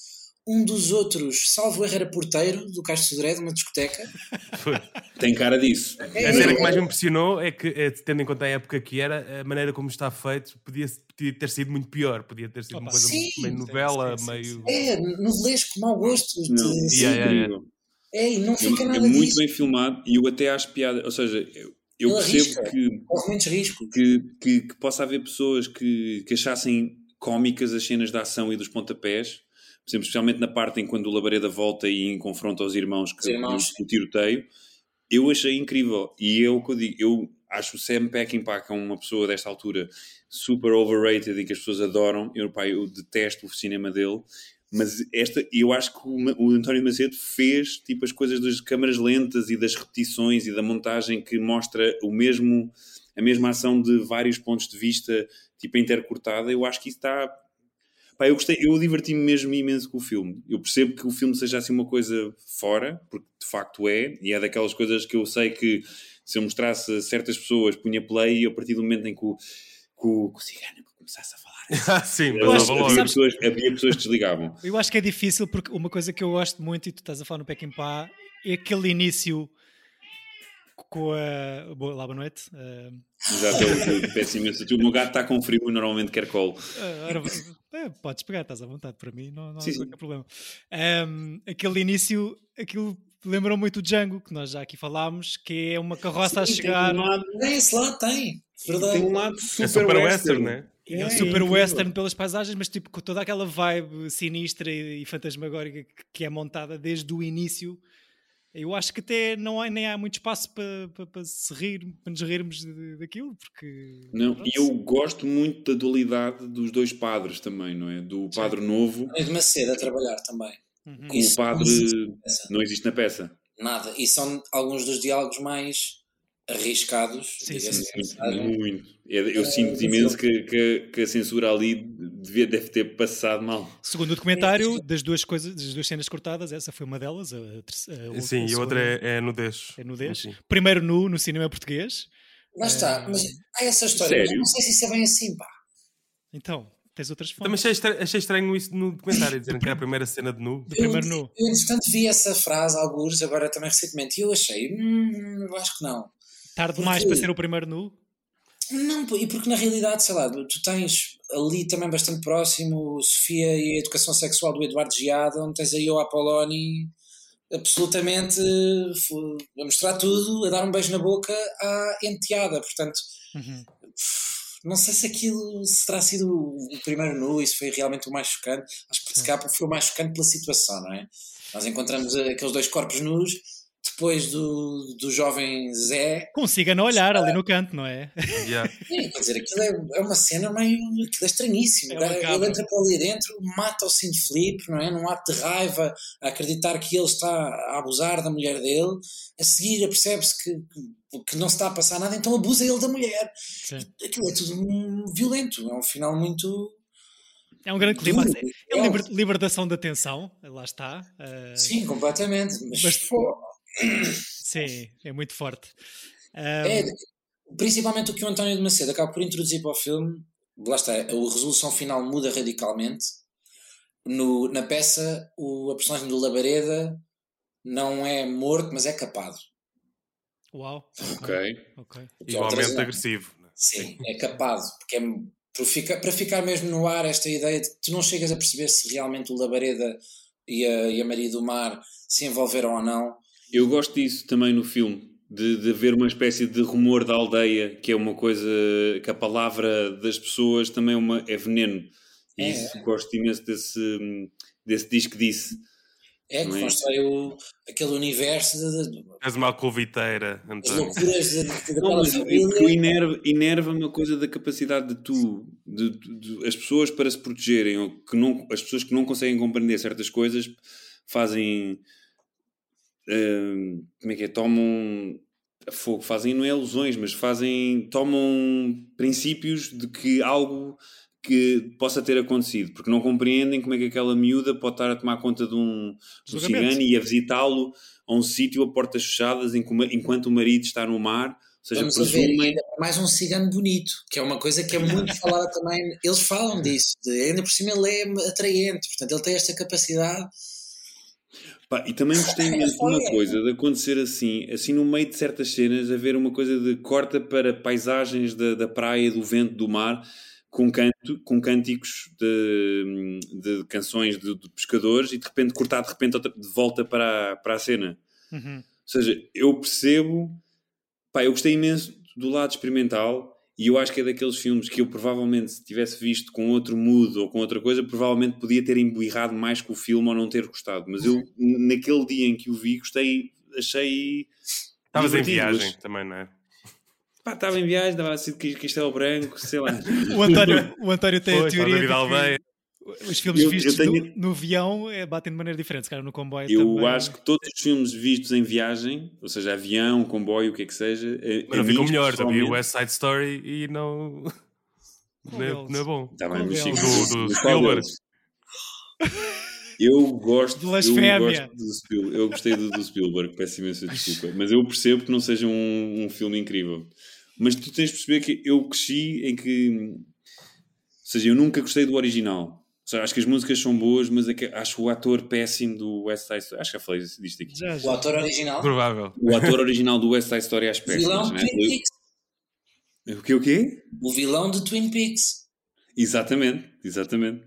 [SPEAKER 3] Um dos outros, salvo erro, era porteiro do Castro Sodré, de uma discoteca.
[SPEAKER 5] Foi.
[SPEAKER 4] Tem cara disso.
[SPEAKER 3] É,
[SPEAKER 5] A cena
[SPEAKER 3] é,
[SPEAKER 5] que mais me impressionou é que, é, tendo em conta a época que era, a maneira como está feito podia, podia ter sido muito pior. Podia ter sido uma
[SPEAKER 2] Opa,
[SPEAKER 5] coisa
[SPEAKER 3] sim.
[SPEAKER 5] meio novela,
[SPEAKER 2] Sim, sim,
[SPEAKER 5] meio.
[SPEAKER 3] É, novelesco, mau gosto.
[SPEAKER 4] Não,
[SPEAKER 3] de-
[SPEAKER 4] isso
[SPEAKER 5] Yeah,
[SPEAKER 4] é
[SPEAKER 5] yeah, yeah.
[SPEAKER 3] É, e não
[SPEAKER 4] É,
[SPEAKER 3] fica
[SPEAKER 4] é
[SPEAKER 3] nada
[SPEAKER 4] muito
[SPEAKER 3] disso.
[SPEAKER 4] bem filmado e eu até acho piada. Ou seja, eu, eu percebo
[SPEAKER 3] arrisca.
[SPEAKER 4] que,
[SPEAKER 3] Corre muitos riscos.
[SPEAKER 4] que, que, que possa haver pessoas que, que achassem cómicas as cenas da ação e dos pontapés. Por exemplo, especialmente na parte em quando o Labareda volta e confronta os irmãos que
[SPEAKER 3] Os irmãos.
[SPEAKER 4] o tiroteio. Eu achei incrível. E é o que eu digo. Eu acho o Sam Peckinpah, que é uma pessoa desta altura super overrated e que as pessoas adoram. Eu, pá, eu detesto o cinema dele. Mas esta, eu acho que o, António Macedo fez tipo as coisas das câmaras lentas e das repetições e da montagem que mostra o mesmo a mesma ação de vários pontos de vista tipo intercortada. Eu acho que isso está Pá, eu gostei, eu diverti-me mesmo imenso com o filme. Eu percebo que o filme seja assim uma coisa fora, porque de facto é, e é daquelas coisas que eu sei que se eu mostrasse a certas pessoas, punha play e a partir do momento em que o, que o, que o cigano começasse a falar.
[SPEAKER 5] Ah, sim,
[SPEAKER 4] Eu
[SPEAKER 5] mas
[SPEAKER 2] acho-
[SPEAKER 5] logo.
[SPEAKER 4] havia, pessoas, havia pessoas que desligavam.
[SPEAKER 2] Eu acho que é difícil porque uma coisa que eu gosto muito, e tu estás a falar no Peckinpah, é aquele início com a. Boa, lá, boa noite. Ah,
[SPEAKER 4] Já estou peço imenso. O meu gato está com frio e normalmente quer colo.
[SPEAKER 2] ora, é, podes pegar, estás à vontade, para mim não, não há
[SPEAKER 4] Sim, sim.
[SPEAKER 2] qualquer problema. Ahm, aquele início, aquilo lembrou muito o Django, que nós já aqui falámos, que é uma carroça a
[SPEAKER 4] Sim, tem
[SPEAKER 2] chegar.
[SPEAKER 4] um lado-
[SPEAKER 3] Nem esse lado tem. Verdade.
[SPEAKER 4] Tem um lado super,
[SPEAKER 5] É super western,
[SPEAKER 4] western,
[SPEAKER 5] né?
[SPEAKER 2] É,
[SPEAKER 4] É,
[SPEAKER 2] super
[SPEAKER 4] incrível.
[SPEAKER 2] western pelas paisagens, mas tipo com toda aquela vibe sinistra e, e fantasmagórica que, que é montada desde o início Eu acho que até não há, nem há muito espaço para, para, para se rir, para nos rirmos daquilo, porque.
[SPEAKER 4] Não, e eu gosto muito da dualidade dos dois padres também, não é? Do padre novo
[SPEAKER 3] António de Macedo a trabalhar também.
[SPEAKER 2] uhum.
[SPEAKER 4] com
[SPEAKER 3] Isso
[SPEAKER 4] o padre
[SPEAKER 3] não existe
[SPEAKER 4] não existe na peça.
[SPEAKER 3] Nada. E são alguns dos diálogos mais arriscados.
[SPEAKER 2] Sim,
[SPEAKER 3] diga-se
[SPEAKER 2] sim, sim.
[SPEAKER 4] Muito. É, Eu sinto imenso que, que, que a censura ali devia, deve ter passado mal.
[SPEAKER 2] Segundo o documentário, das duas coisas, das duas cenas cortadas, essa foi uma delas. A, terce- a,
[SPEAKER 5] Sim, e a outra é, é nudez.
[SPEAKER 2] é nudez.
[SPEAKER 5] Sim.
[SPEAKER 2] Primeiro nu no cinema português.
[SPEAKER 3] Lá está. Mas há essa história. Mas
[SPEAKER 4] Sério?
[SPEAKER 3] não sei se isso é bem assim, pá.
[SPEAKER 2] Então, tens outras
[SPEAKER 5] Também
[SPEAKER 2] fontes.
[SPEAKER 5] achei estranho, achei estranho isso no documentário, dizerem que era a primeira cena de nu.
[SPEAKER 2] Do primeiro
[SPEAKER 3] eu,
[SPEAKER 2] nu.
[SPEAKER 3] Eu, entretanto, vi essa frase, alguns, agora também recentemente, e eu achei, hum, eu acho que não.
[SPEAKER 2] Tarde demais para ser o primeiro nu.
[SPEAKER 3] Não, e porque na realidade, sei lá, tu tens ali também bastante próximo Sofia e a educação sexual do Eduardo Giada, onde tens aí o Apoloni absolutamente a mostrar tudo, a dar um beijo na boca à enteada. Portanto,
[SPEAKER 2] Uhum.
[SPEAKER 3] não sei se aquilo se terá sido o primeiro nu, isso foi realmente o mais chocante. Acho que se calhar foi o mais chocante pela situação, não é? Nós encontramos aqueles dois corpos nus, depois do, do jovem Zé,
[SPEAKER 2] Consiga não olhar ali no canto, não é?
[SPEAKER 5] Yeah.
[SPEAKER 3] Sim, quer dizer, aquilo é, é uma cena meio. aquilo é estranhíssimo.
[SPEAKER 2] É
[SPEAKER 3] ele entra para ali dentro, mata o Cindy Flip, não é? Num ato de raiva, a acreditar que ele está a abusar da mulher dele. A seguir, percebe-se que, que, não se está a passar nada, então abusa ele da mulher.
[SPEAKER 2] Sim.
[SPEAKER 3] Aquilo é tudo violento. É um final muito.
[SPEAKER 2] É um grande clima.
[SPEAKER 3] duro.
[SPEAKER 2] É liber- libertação da tensão, lá está. Ah,
[SPEAKER 3] Sim, completamente. Mas,
[SPEAKER 2] Mas-
[SPEAKER 3] pô,
[SPEAKER 2] sim, é muito forte. Ah,
[SPEAKER 3] É, principalmente o que o António de Macedo acaba por introduzir para o filme, lá está, a resolução final muda radicalmente. No, na peça, o, a personagem do Labareda não é morto, mas é capado.
[SPEAKER 2] Uau.
[SPEAKER 4] Ok.
[SPEAKER 2] ok.
[SPEAKER 3] O que é outra
[SPEAKER 5] Igualmente
[SPEAKER 3] zona.
[SPEAKER 5] agressivo. né?
[SPEAKER 3] Sim, é capado. Porque é, para, ficar, para ficar mesmo no ar esta ideia de que tu não chegas a perceber se realmente o Labareda e a, e a Maria do Mar se envolveram ou não.
[SPEAKER 4] Eu gosto disso também no filme, de, de haver uma espécie de rumor da aldeia, que é uma coisa que a palavra das pessoas também é, uma, é veneno. E
[SPEAKER 3] É.
[SPEAKER 4] isso, gosto imenso desse, desse disco disse.
[SPEAKER 3] É que
[SPEAKER 4] Não é?
[SPEAKER 3] constrói o, aquele universo de, de,
[SPEAKER 5] És uma alcoviteira,
[SPEAKER 3] das
[SPEAKER 5] António.
[SPEAKER 3] loucuras de, de,
[SPEAKER 4] Não,
[SPEAKER 3] daquela
[SPEAKER 4] mas é
[SPEAKER 3] família.
[SPEAKER 4] uma coisa da capacidade de tu, de, de- de- as pessoas para se protegerem, ou que não, as pessoas que não conseguem compreender certas coisas fazem, como é que é, tomam fogo, fazem não é ilusões, mas fazem, tomam princípios de que algo que possa ter acontecido, porque não compreendem como é que aquela miúda pode estar a tomar conta de um, de um cigano e a visitá-lo a um sítio a portas fechadas enqu- enquanto o marido está no mar, ou seja,
[SPEAKER 3] Vamos a ver,
[SPEAKER 4] presumem
[SPEAKER 3] ainda mais um cigano bonito, que é uma coisa que é muito falada também. Eles falam disso, de, ainda por cima ele é atraente, portanto ele tem esta capacidade.
[SPEAKER 4] Pá, e também gostei imenso de uma coisa, de acontecer assim, assim no meio de certas cenas, haver uma coisa de corta para paisagens da, da praia, do vento, do mar, com, canto, com cânticos de, de canções de, de pescadores e de repente cortar de repente outra- de volta para, a- para a cena.
[SPEAKER 2] Uhum.
[SPEAKER 4] Ou seja, eu percebo, pá, eu gostei imenso do lado experimental e eu acho que é daqueles filmes que eu provavelmente, se tivesse visto com outro mood ou com outra coisa, provavelmente podia ter embirrado mais com o filme ou não ter gostado. Mas eu, naquele dia em que o vi, gostei, achei.
[SPEAKER 5] Estavas em viagem também, não é?
[SPEAKER 4] Pá, estava em viagem, estava a ser de Castelo Branco, sei lá.
[SPEAKER 2] O António, o António tem
[SPEAKER 5] Foi,
[SPEAKER 2] a teoria os filmes
[SPEAKER 4] Eu- eu
[SPEAKER 2] vistos
[SPEAKER 4] tenho-
[SPEAKER 2] no, no avião é, batem de maneira diferente, se calhar no comboio
[SPEAKER 4] Eu
[SPEAKER 2] também.
[SPEAKER 4] acho que todos os filmes vistos em viagem, ou seja, avião, comboio, o que é que seja, a-
[SPEAKER 5] Mas não ficam melhores. Havia o
[SPEAKER 4] pessoalmente-
[SPEAKER 5] West Side Story e não. Não é, não é bom.
[SPEAKER 4] Tá bem, mas sim,
[SPEAKER 5] Do- do Spielberg.
[SPEAKER 4] Eu gosto, eu gosto do Spielberg. Eu gostei do, do Spielberg, peço imensa desculpa. Mas eu percebo que não seja um, um filme incrível. Mas tu tens de perceber que eu cresci em que. Ou seja, eu nunca gostei do original. Seja, acho que as músicas são boas, mas é que acho o ator péssimo do West Side Story. Acho que já falei disto aqui.
[SPEAKER 2] Já,
[SPEAKER 3] O
[SPEAKER 2] já.
[SPEAKER 3] autor original,
[SPEAKER 5] Provável.
[SPEAKER 4] O ator original do West Side Story às
[SPEAKER 3] o vilão
[SPEAKER 4] né?
[SPEAKER 3] Twin Peaks.
[SPEAKER 4] O quê? O quê?
[SPEAKER 3] O vilão de Twin Peaks.
[SPEAKER 4] Exatamente, exatamente.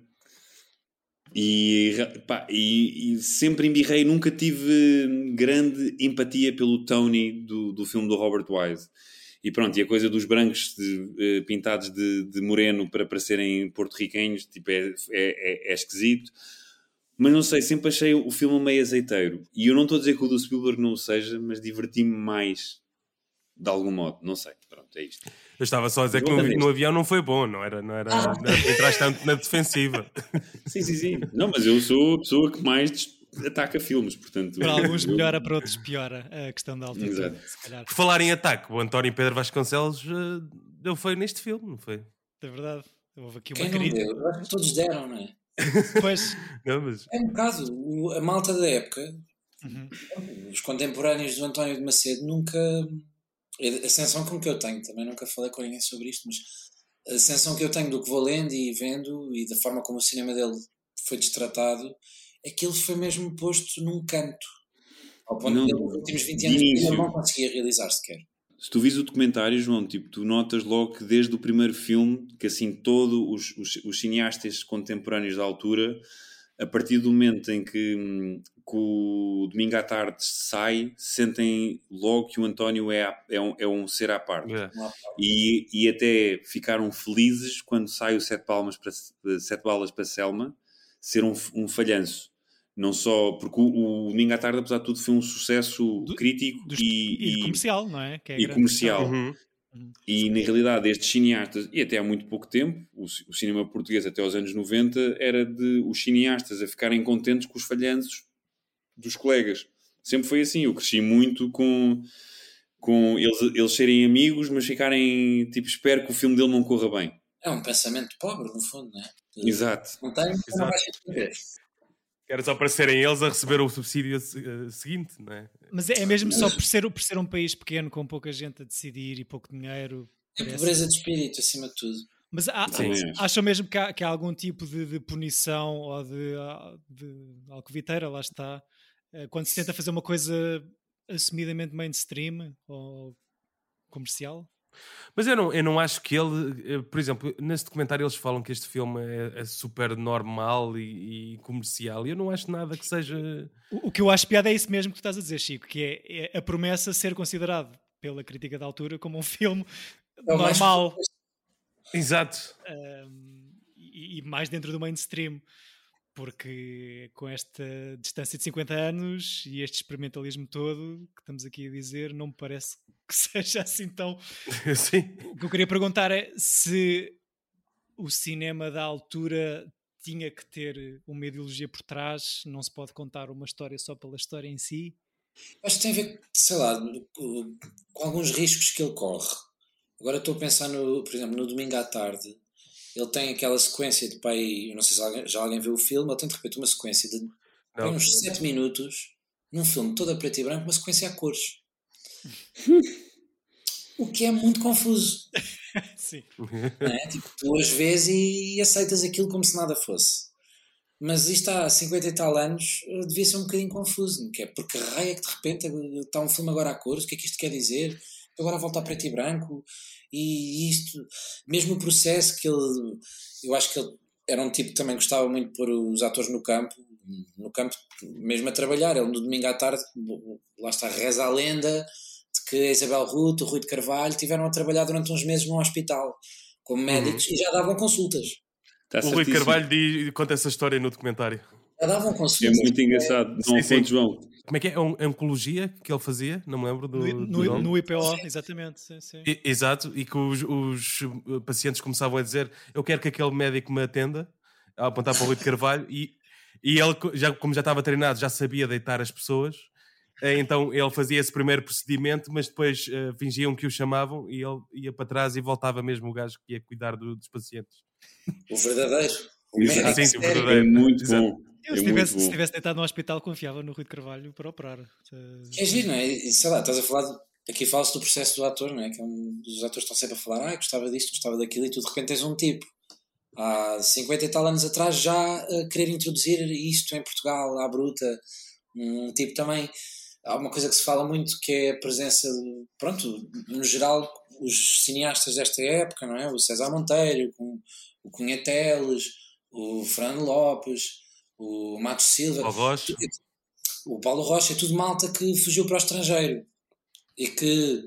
[SPEAKER 4] E, pá, e, e sempre embirrei, nunca tive grande empatia pelo Tony do, do filme do Robert Wise. E pronto, e a coisa dos brancos de, eh, pintados de, de moreno para parecerem porto-riquenhos tipo, é, é, é- é esquisito. Mas não sei, sempre achei o filme meio azeiteiro. E eu não estou a dizer que o do Spielberg não o seja, mas diverti-me mais de algum modo. Não sei. Pronto, é isto.
[SPEAKER 5] Eu estava só a dizer que no,
[SPEAKER 4] vez.
[SPEAKER 5] no avião não foi bom, não era, não era, não era entrar tanto na defensiva.
[SPEAKER 4] Sim, sim, sim. Não, mas eu sou a pessoa que mais ataca filmes, portanto.
[SPEAKER 2] Para alguns melhora, para outros piora a questão da altitude.
[SPEAKER 4] Exato.
[SPEAKER 2] Se calhar,
[SPEAKER 5] Por falar em ataque, o António Pedro Vasconcelos eh, deu foi neste filme, não foi?
[SPEAKER 2] é verdade. Houve aqui uma
[SPEAKER 3] Quem não
[SPEAKER 2] crítica.
[SPEAKER 3] deu? Eu acho que todos deram, não é?
[SPEAKER 2] Pois,
[SPEAKER 5] Não, mas
[SPEAKER 3] É um bocado. A malta da época,
[SPEAKER 2] uhum.
[SPEAKER 3] os contemporâneos do António de Macedo, nunca. A sensação com que eu tenho, também nunca falei com ninguém sobre isto, mas a sensação que eu tenho do que vou lendo e vendo e da forma como o cinema dele foi destratado ele foi mesmo posto num canto. Ao ponto
[SPEAKER 4] Não,
[SPEAKER 3] de nos últimos 20
[SPEAKER 4] de
[SPEAKER 3] anos,
[SPEAKER 4] início.
[SPEAKER 3] ele não conseguia realizar sequer.
[SPEAKER 4] Se tu vis o documentário, João, tipo, tu notas logo que desde o primeiro filme, que assim todos os, os, os cineastas contemporâneos da altura, a partir do momento em que, hum, que o Domingo à Tarde sai, sentem logo que o António é, é, um, é um ser à parte.
[SPEAKER 5] é.
[SPEAKER 4] E, e até ficaram felizes quando sai o Sete, Palmas para, Sete Balas para Selma, ser um, um falhanço. Não só porque o, o Domingo à Tarde, apesar de tudo, foi um sucesso
[SPEAKER 2] Do-
[SPEAKER 4] crítico
[SPEAKER 2] Dos-
[SPEAKER 4] e,
[SPEAKER 2] e, comercial, não é? Que é
[SPEAKER 4] e comercial.
[SPEAKER 5] Uhum.
[SPEAKER 4] E na realidade, estes cineastas, e até há muito pouco tempo, o, o cinema português até aos anos 90 era de os cineastas a ficarem contentes com os falhanços dos colegas. Sempre foi assim. Eu cresci muito com, com eles, eles serem amigos, mas ficarem tipo, espero que o filme dele não corra bem.
[SPEAKER 3] É um pensamento pobre, no fundo, não é?
[SPEAKER 4] Exato.
[SPEAKER 3] Não tem,
[SPEAKER 5] Exato.
[SPEAKER 3] não
[SPEAKER 5] Era só para serem eles a receber o subsídio eh, seguinte, não é?
[SPEAKER 2] Mas é mesmo só por ser, por ser um país pequeno com pouca gente a decidir e pouco dinheiro.
[SPEAKER 3] É
[SPEAKER 2] parece-
[SPEAKER 3] pobreza de espírito, acima de tudo.
[SPEAKER 2] Mas há, acham mesmo que há, que há algum tipo de, de punição ou de, ah, de alcoviteira, lá está, eh, quando se tenta fazer uma coisa assumidamente mainstream ou comercial?
[SPEAKER 5] Mas eu não, eu não acho que ele, eh, por exemplo, nesse documentário eles falam que este filme é, é super normal e, e comercial, e eu não acho nada que seja.
[SPEAKER 2] O, o que eu acho piada é isso mesmo que tu estás a dizer, Chico, que é, é a promessa ser considerado pela crítica da altura como um filme
[SPEAKER 3] É o mais-
[SPEAKER 2] normal
[SPEAKER 5] Exato.
[SPEAKER 2] um, e, e mais dentro do mainstream, porque com esta distância de 50 anos e este experimentalismo todo que estamos aqui a dizer, não me parece que seja assim tão.
[SPEAKER 5] Sim.
[SPEAKER 2] O que eu queria perguntar é se o cinema da altura tinha que ter uma ideologia por trás, não se pode contar uma história só pela história em si.
[SPEAKER 3] Acho que tem a ver, sei lá, com alguns riscos que ele corre. Agora estou a pensar, no, por exemplo, no domingo à tarde. Ele tem aquela sequência de pai. Eu não sei se alguém- já alguém viu o filme. Ele tem de repente uma sequência de
[SPEAKER 5] Não.
[SPEAKER 3] uns 7 minutos num filme todo a preto e branco, uma sequência a cores. o que é muito confuso.
[SPEAKER 2] Sim.
[SPEAKER 3] não é? Tipo, tu as vês e aceitas aquilo como se nada fosse. Mas isto há 50 e tal anos eh, devia ser um bocadinho confuso, que é porque raio é que de repente eh, está um filme agora a cores, o que é que isto quer dizer? Agora volta a preto e branco e isto, mesmo o processo que ele, eu acho que ele era um tipo que também gostava muito de pôr os atores no campo, no campo mesmo a trabalhar, ele no domingo à tarde, lá está, reza a lenda de que a Isabel Ruth, o Rui de Carvalho tiveram a trabalhar durante uns meses num hospital como médicos e já davam consultas.
[SPEAKER 4] Está
[SPEAKER 5] O Rui
[SPEAKER 4] certíssimo.
[SPEAKER 5] Carvalho diz- conta essa história no documentário.
[SPEAKER 3] Já davam
[SPEAKER 4] É
[SPEAKER 3] consultas.
[SPEAKER 4] muito engraçado. Não
[SPEAKER 5] Sim, sim.
[SPEAKER 4] João.
[SPEAKER 5] Como é que é? É um- é oncologia que ele fazia? Não me lembro do,
[SPEAKER 2] No,
[SPEAKER 5] do
[SPEAKER 2] no,
[SPEAKER 5] nome.
[SPEAKER 2] no IPO, exatamente. Sim, sim.
[SPEAKER 5] E- Exato, e que os, os, uh, pacientes começavam a dizer: Eu quero que aquele médico me atenda, a apontar para o Rui de Carvalho, e, e ele, já, como já estava treinado, já sabia deitar as pessoas, eh, então ele fazia esse primeiro procedimento, mas depois eh, fingiam que o chamavam e ele ia para trás e voltava mesmo o gajo que ia cuidar do- dos pacientes.
[SPEAKER 3] O verdadeiro. O médico
[SPEAKER 5] Sim, sim, o
[SPEAKER 3] sério.
[SPEAKER 4] É
[SPEAKER 5] verdadeiro.
[SPEAKER 4] muito
[SPEAKER 5] Exato.
[SPEAKER 4] bom.
[SPEAKER 2] Eu,
[SPEAKER 4] É
[SPEAKER 2] se, tivesse, se tivesse deitado no hospital, confiava no Rui de Carvalho para operar.
[SPEAKER 3] Que é giro, não é? Sei lá, estás a falar. de- Aqui fala-se do processo do ator, não é? Que é um, os atores estão sempre a falar, ah, gostava disto, gostava daquilo, e tu de repente tens um tipo, há 50 e tal anos atrás, já a querer introduzir isto em Portugal, à bruta. Um tipo também. Há uma coisa que se fala muito que é a presença, de, pronto, no geral, os cineastas desta época, não é? O César Monteiro, com- o Cunha Teles, o Fernando Lopes, o Matos Silva
[SPEAKER 5] Ao Rocha.
[SPEAKER 3] o Paulo Rocha é tudo malta que fugiu para o estrangeiro e que,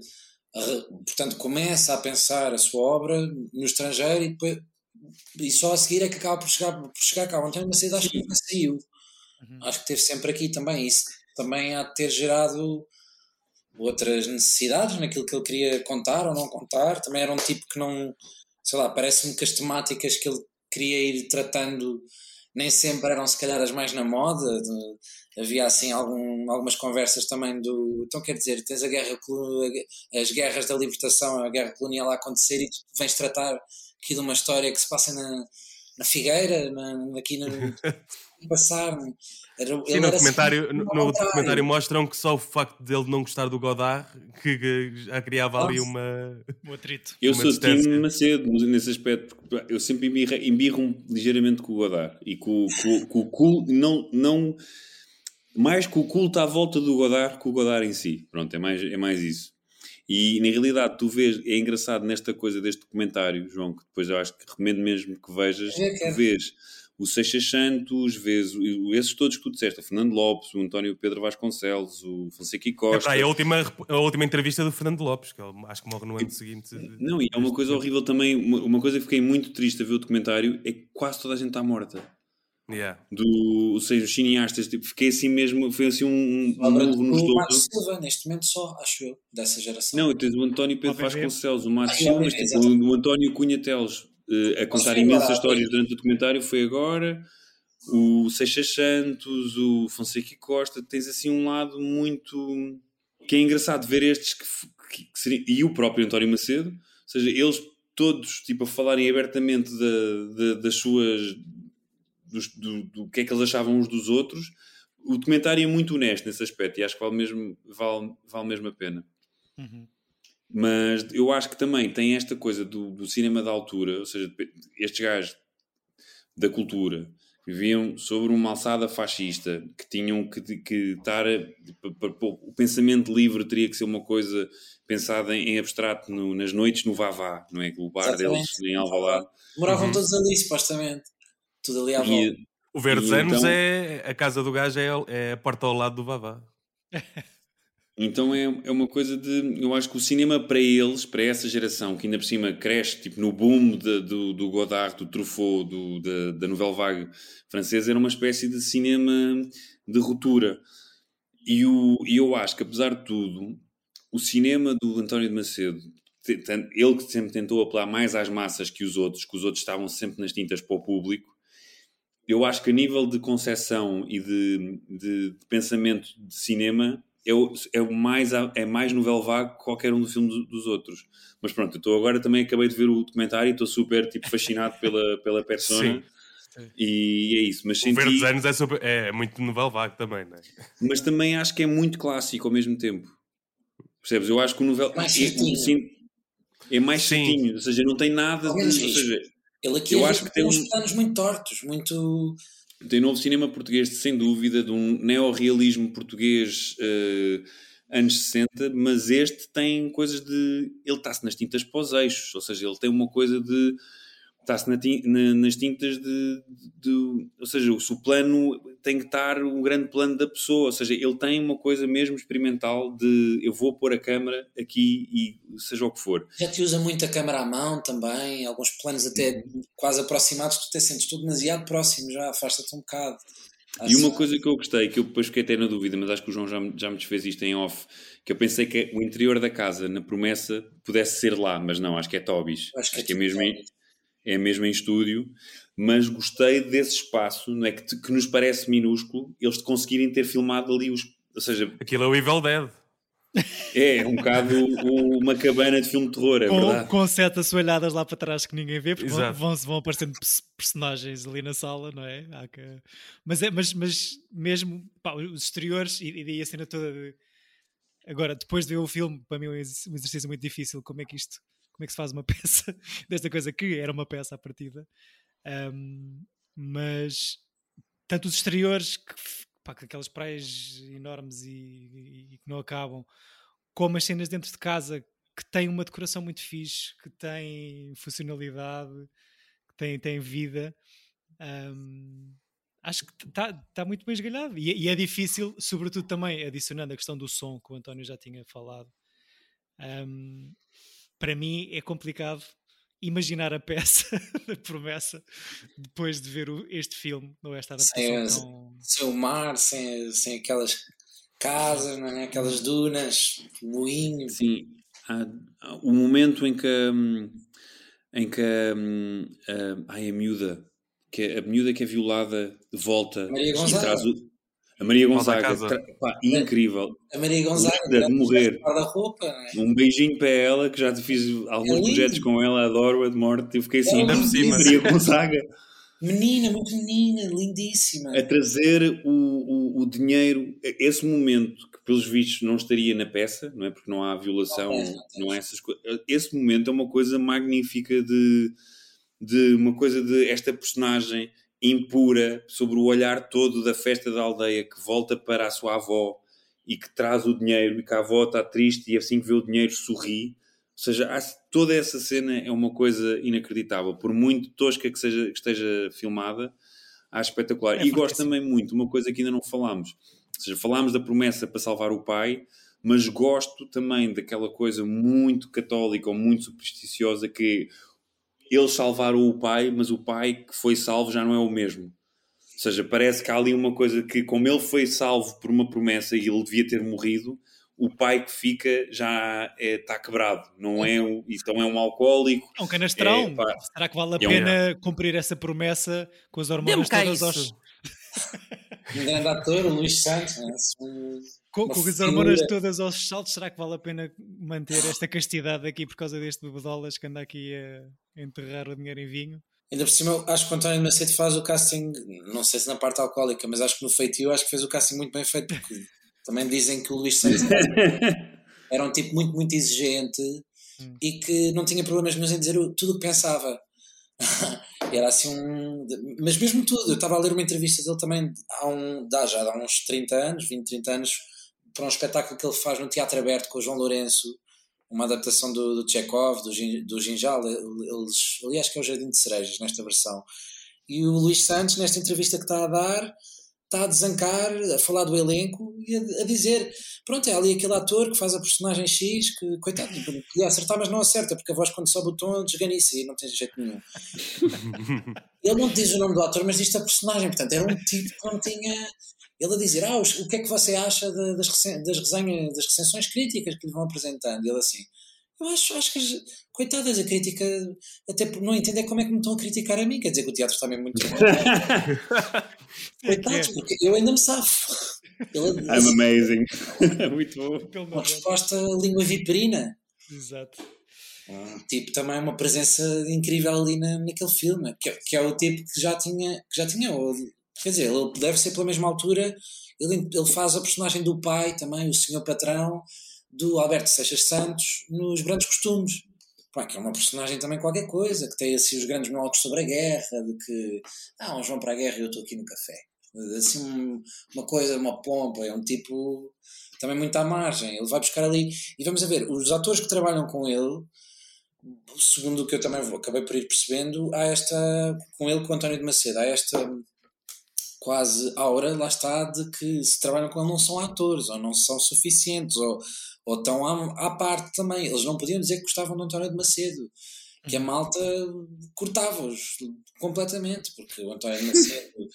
[SPEAKER 3] portanto, começa a pensar a sua obra no estrangeiro e, depois- e só a seguir é que acaba por chegar, por chegar cá. O António Macedo acho que nunca saiu.
[SPEAKER 2] Uhum.
[SPEAKER 3] Acho que teve sempre aqui também. Isso também há de ter gerado outras necessidades naquilo que ele queria contar ou não contar. Também era um tipo que não, sei lá, parece-me que as temáticas que ele queria ir tratando nem sempre eram se calhar as mais na moda. De- havia assim algum, algumas conversas também do. Então quer dizer, tens a guerra, as guerras da libertação, a guerra colonial a acontecer e tu vens tratar aqui de uma história que se passa na, na Figueira, na, aqui no passar. Era,
[SPEAKER 5] Sim, no
[SPEAKER 3] era assim,
[SPEAKER 5] documentário, no, no documentário mostram que só o facto dele não gostar do Godard que, que já criava ali
[SPEAKER 3] Nossa.
[SPEAKER 5] uma.
[SPEAKER 2] O atrito.
[SPEAKER 4] Eu
[SPEAKER 5] Uma
[SPEAKER 4] sou time Macedo nesse aspecto, porque eu sempre embirro, embirro ligeiramente com o Godard e com, com, com o cool, não, não, mais com o culto à volta do Godard que o Godard em si. Pronto, é mais, é mais isso. E na realidade, tu vês, é engraçado nesta coisa deste documentário, João, que depois eu acho que recomendo mesmo que vejas,
[SPEAKER 3] É, quero.
[SPEAKER 4] tu vês o Seixas Santos, vês o- esses todos que tu disseste, o Fernando Lopes, o António Pedro Vasconcelos, o Fonseca e
[SPEAKER 5] É,
[SPEAKER 4] Costa.
[SPEAKER 5] é a, última, a última entrevista do Fernando Lopes, que ele acho que morre no ano seguinte.
[SPEAKER 4] Não, e é uma coisa horrível também, uma, uma coisa que fiquei muito triste a ver o documentário é que quase toda a gente está morta.
[SPEAKER 5] Yeah.
[SPEAKER 4] Do, ou seja, os cineastas, tipo, fiquei assim mesmo, foi assim um, um
[SPEAKER 3] Obra
[SPEAKER 4] murro no
[SPEAKER 3] do Marcos. Silva, neste momento só, acho eu, dessa geração.
[SPEAKER 4] Não, tens o António Pedro
[SPEAKER 2] O.
[SPEAKER 4] Vasconcelos, o
[SPEAKER 3] Ah,
[SPEAKER 4] Silva,
[SPEAKER 3] o
[SPEAKER 4] tipo, o, o António Cunha Teles eh, a contar imensas histórias durante o documentário foi agora. O Seixas Santos, o Fonseca e Costa, tens assim um lado muito que é engraçado ver estes que, que, que seriam, e o próprio António Macedo, ou seja, eles todos tipo a falarem abertamente da- da- das suas dos- do, do que é que eles achavam uns dos outros. O documentário é muito honesto nesse aspecto e acho que vale mesmo, vale, vale mesmo a pena.
[SPEAKER 2] Uhum.
[SPEAKER 4] Mas eu acho que também tem esta coisa do, do cinema da altura, ou seja, estes gajos da cultura viviam sobre uma alçada fascista que tinham que, que estar. o pensamento livre teria que ser uma coisa pensada em, em abstrato no- nas noites no Vavá, não é? O bar
[SPEAKER 3] Exatamente.
[SPEAKER 4] deles em Alvalade.
[SPEAKER 3] Moravam
[SPEAKER 5] Uhum.
[SPEAKER 3] todos ali, supostamente. Tudo ali à volta.
[SPEAKER 5] O Verdes Anos
[SPEAKER 4] então-
[SPEAKER 5] é. A casa do gajo é, é a porta ao lado do Vavá.
[SPEAKER 4] Então é, é uma coisa de. Eu acho que o cinema para eles, para essa geração, que ainda por cima cresce tipo, no boom de- do, do Godard, do Truffaut, do, da, da Nouvelle Vague francesa, era uma espécie de cinema de ruptura. E, o, e eu acho que, apesar de tudo, o cinema do António de Macedo, ele que sempre tentou apelar mais às massas que os outros, que os outros estavam sempre nas tintas para o público, eu acho que a nível de concepção e de, de- de pensamento de cinema é, o, é, mais, é mais novel vago que qualquer um do filme do- dos outros. Mas pronto, eu estou agora também acabei de ver o documentário e estou super tipo, fascinado pela, pela persona.
[SPEAKER 5] Sim.
[SPEAKER 4] E é isso, mas
[SPEAKER 5] O
[SPEAKER 4] senti,
[SPEAKER 5] Verdes Anos é, super- é muito novel vago também, não é?
[SPEAKER 4] mas também acho que é muito clássico ao mesmo tempo. Percebes? Eu acho que o novel
[SPEAKER 3] Mais
[SPEAKER 4] é,
[SPEAKER 3] certinho.
[SPEAKER 4] sim, é mais
[SPEAKER 5] Sim.
[SPEAKER 4] certinho, ou seja, não tem nada de. Ou seja,
[SPEAKER 3] Ele aqui
[SPEAKER 4] Eu
[SPEAKER 3] é
[SPEAKER 4] acho que tem
[SPEAKER 3] uns planos muito tortos, muito.
[SPEAKER 4] Tem novo cinema português, sem dúvida, de um neorrealismo português eh, anos 60, mas este tem coisas de. Ele está-se nas tintas para os eixos, ou seja, ele tem uma coisa de. Está-se na na- nas tintas de, de- Ou seja, o, se o plano tem que estar um grande plano da pessoa, ou seja, ele tem uma coisa mesmo experimental de eu vou pôr a câmara aqui e seja o que for.
[SPEAKER 3] Já te usa muito a câmara à mão também, alguns planos até quase aproximados, tu te sentes tudo demasiado próximo, já afasta-te um bocado.
[SPEAKER 4] E uma coisa que eu gostei, que eu depois fiquei até na dúvida, mas acho que o João já, me- já me desfez isto em off, que eu pensei que o interior da casa, na promessa, pudesse ser lá, mas não, acho que é Tobis.
[SPEAKER 3] Acho que é
[SPEAKER 4] Acho que é mesmo, em,
[SPEAKER 3] Tobis.
[SPEAKER 4] É mesmo em estúdio, mas gostei desse espaço, não é, que, te- que nos parece minúsculo, eles conseguirem ter filmado ali os... Ou seja,
[SPEAKER 5] Aquilo é o Evil Dead.
[SPEAKER 4] é um bocado uma cabana de filme de terror, é
[SPEAKER 2] com,
[SPEAKER 4] verdade.
[SPEAKER 2] com sete assoalhadas lá para trás que ninguém vê, porque vão,
[SPEAKER 5] Exato.
[SPEAKER 2] vão, vão aparecendo pers- personagens ali na sala, não é? Que- Mas, é mas, mas mesmo pá, os exteriores e, e daí a cena toda de... Agora, depois de ver o filme, para mim é um um exercício muito difícil. Como é que isto, como é que se faz uma peça desta coisa que era uma peça à partida? Ahm, mas tanto os exteriores, que, pá, aquelas praias enormes e, e- que não acabam, como as cenas dentro de casa que têm uma decoração muito fixe, que têm funcionalidade, que têm, têm vida. Hum, acho que está tá muito bem esgalhado. E, e é difícil, sobretudo também adicionando a questão do som, que o António já tinha falado. Hum, para mim é complicado imaginar a peça da promessa depois de ver o- este filme, não é esta
[SPEAKER 3] Sem,
[SPEAKER 2] adaptação
[SPEAKER 3] as-
[SPEAKER 2] tão...
[SPEAKER 3] sem o mar, sem, sem aquelas casas, não é? aquelas dunas, moinho.
[SPEAKER 4] Sim, há, há o momento em que, hum, em que hum, hum, ai, a miúda, que é, a miúda que é violada de volta
[SPEAKER 3] Maria
[SPEAKER 4] e traz o- a Maria Gonzaga, pá, incrível.
[SPEAKER 3] A Maria Gonzaga,
[SPEAKER 4] Linda de morrer.
[SPEAKER 3] não é?
[SPEAKER 4] Um beijinho para ela, que já fiz alguns
[SPEAKER 3] É
[SPEAKER 4] projetos com ela, adoro-a de morte. Eu fiquei assim,
[SPEAKER 3] Ainda
[SPEAKER 5] por cima.
[SPEAKER 4] Maria Gonzaga,
[SPEAKER 3] Menina, muito menina, lindíssima.
[SPEAKER 4] a trazer o, o, o dinheiro, esse momento que pelos vistos não estaria na peça, não é? Porque não há violação,
[SPEAKER 3] Não tens, não
[SPEAKER 4] não há essas coisas. Esse momento é uma coisa magnífica de, de uma coisa de esta personagem impura sobre o olhar todo da festa da aldeia que volta para a sua avó e que traz o dinheiro e que a avó está triste e assim que vê o dinheiro sorri. Ou seja, toda essa cena é uma coisa inacreditável. Por muito tosca que, seja, que esteja filmada, há espetacular.
[SPEAKER 2] É
[SPEAKER 4] e gosto também muito, uma coisa que ainda não falámos. Ou seja, falámos da promessa para salvar o pai, mas gosto também daquela coisa muito católica ou muito supersticiosa que eles salvaram o pai, mas o pai que foi salvo já não é o mesmo. Ou seja, parece que há ali uma coisa que, como ele foi salvo por uma promessa e ele devia ter morrido, o pai que fica já está quebrado. Não é, um- então é um alcoólico.
[SPEAKER 2] É um canastrão.
[SPEAKER 4] É, pá.
[SPEAKER 2] Será que vale a
[SPEAKER 4] É um-
[SPEAKER 2] pena cumprir essa promessa com as hormonas todas aos...
[SPEAKER 3] Um grande ator, o Luís Santos, é? Um-
[SPEAKER 2] Com, com as hormonas todas aos saltos, será que vale a pena manter esta castidade aqui por causa deste bebedolas que anda aqui a enterrar o dinheiro em vinho?
[SPEAKER 3] Ainda por cima, acho que o António Macedo faz o casting, não sei se na parte alcoólica, mas acho que no feitio acho que fez o casting muito bem feito, porque também dizem que o Luís Santos era um tipo muito, muito exigente
[SPEAKER 2] Hum.
[SPEAKER 3] e que não tinha problemas nenhum em dizer tudo o que pensava. era assim um. Mas mesmo tudo, eu estava a ler uma entrevista dele também há um, dá já há uns 30 anos, 20, 30 anos, para um espetáculo que ele faz no Teatro Aberto com o João Lourenço, uma adaptação do, do Chekhov, do, do Ginjal. Eles, aliás, que é o Jardim de Cerejas nesta versão. E o Luís Santos, nesta entrevista que está a dar, está a desancar, a falar do elenco e a, a dizer: pronto, é ali aquele ator que faz a personagem X, que, coitado, podia acertar, mas não acerta, porque a voz, quando sobe o tom, desganiça e não tem jeito nenhum. Ele não diz o nome do ator, mas diz a personagem, portanto, era um tipo que não tinha. Ele a dizer: Ah, o que é que você acha da- das, das resenhas, das recensões críticas que lhe vão apresentando? E ele assim. Eu acho, acho que, as- coitadas, a crítica, até por não entender como é que me estão a criticar a mim, quer dizer que o teatro está mesmo muito bom. Coitados, porque eu ainda me safo. Ele,
[SPEAKER 4] I'm amazing. Muito bom.
[SPEAKER 2] Pelo
[SPEAKER 3] uma resposta língua viperina.
[SPEAKER 2] Exato.
[SPEAKER 3] Um tipo também uma presença incrível ali na, naquele filme, que, é- que é o tipo que já tinha, que já tinha ou- quer dizer, ele deve ser pela mesma altura, ele, ele faz a personagem do pai também, o senhor patrão, do Alberto Seixas Santos, nos Grandes Costumes. Pá, que é uma personagem também qualquer coisa, que tem assim os grandes monólogos sobre a guerra, de que ah, uns vão para a guerra e eu estou aqui no café. Assim, um- uma coisa, uma pompa, é um tipo também muito à margem. Ele vai buscar ali, e vamos a ver, os atores que trabalham com ele, segundo o que eu também vou- acabei por ir percebendo, há esta, com ele, com o António de Macedo, há esta quase aura, lá está, de que se trabalham com ele não são atores, ou não são suficientes, ou, ou estão à, à parte também. Eles não podiam dizer que gostavam do António de Macedo, que a malta cortava-os completamente, porque o António de Macedo,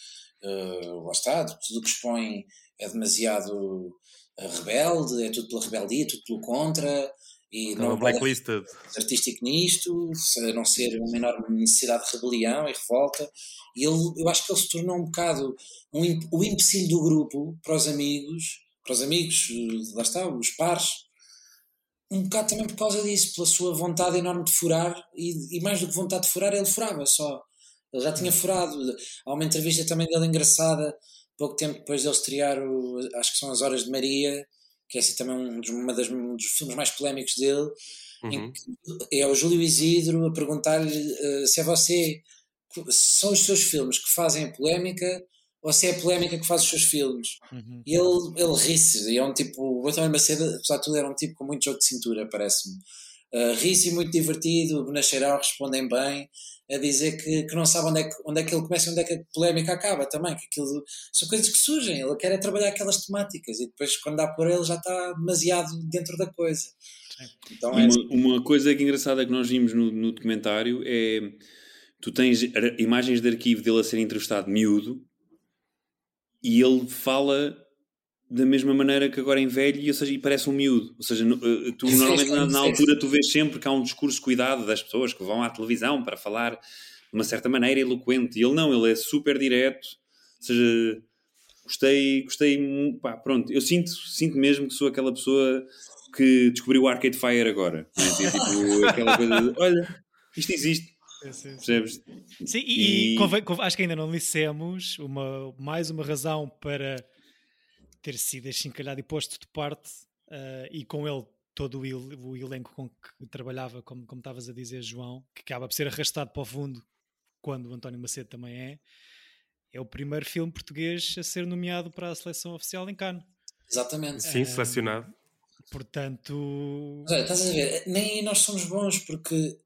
[SPEAKER 3] uh, lá está, tudo o que expõe é demasiado eh, rebelde, é tudo pela rebeldia, tudo pelo contra, e
[SPEAKER 5] Estava
[SPEAKER 3] não pode
[SPEAKER 5] blacklisted.
[SPEAKER 3] artístico nisto, a não ser uma enorme necessidade de rebelião e revolta. E ele, eu acho que ele se tornou um bocado um, o empecilho do grupo para os amigos, para os amigos, eh, lá está, os pares, um bocado também por causa disso, pela sua vontade enorme de furar, e, e mais do que vontade de furar, ele furava só. Ele já tinha furado. Há uma entrevista também dele engraçada, pouco tempo depois dele estrear, o, acho que são As Horas de Maria, que é assim também um dos, uma das, um dos filmes mais polémicos dele, em
[SPEAKER 5] Uhum.
[SPEAKER 3] que é o Júlio Isidro a perguntar-lhe eh, se é você, se são os seus filmes que fazem a polémica ou se é a polémica que faz os seus filmes.
[SPEAKER 2] Uhum.
[SPEAKER 3] E ele, ele ri-se, e é um tipo, o António Macedo, apesar de tudo, era um tipo com muito jogo de cintura, parece-me. Uh, ri-se muito divertido, o Benacheirão respondem bem, a dizer que, que não sabe onde é que, onde é que ele começa e onde é que a polémica acaba também, que aquilo são coisas que surgem, ele quer é trabalhar aquelas temáticas e depois quando dá por ele já está demasiado dentro da coisa. Então é
[SPEAKER 4] Uma, uma coisa que engraçada que nós vimos no, no documentário é tu tens imagens de arquivo dele a ser entrevistado miúdo e ele fala da mesma maneira que agora em velho e, ou seja, e parece um miúdo. Ou seja, eh, tu
[SPEAKER 3] Sim,
[SPEAKER 4] normalmente na,
[SPEAKER 3] sim,
[SPEAKER 4] na
[SPEAKER 3] sim.
[SPEAKER 4] altura tu vês sempre que há um discurso cuidado das pessoas que vão à televisão para falar de uma certa maneira eloquente. E ele não, ele é super direto. Ou seja, gostei, gostei, pá, pronto. Eu sinto, sinto mesmo que sou aquela pessoa que descobriu o Arcade Fire agora. não é? Tipo, aquela coisa de, olha, isto existe. Percebes?
[SPEAKER 2] Sim, e, e
[SPEAKER 4] E-
[SPEAKER 2] convém- convém- acho que ainda não dissemos uma, mais uma razão para ter sido achincalhado e posto de parte eh, e com ele todo o, o elenco com que trabalhava, como, como estavas a dizer, João, que acaba por ser arrastado para o fundo quando o António Macedo também é, é o primeiro filme português a ser nomeado para a seleção oficial em Cannes.
[SPEAKER 3] Exatamente.
[SPEAKER 5] Sim, selecionado.
[SPEAKER 2] Portanto,
[SPEAKER 3] Mas olha, estás a ver, nem aí nós somos bons porque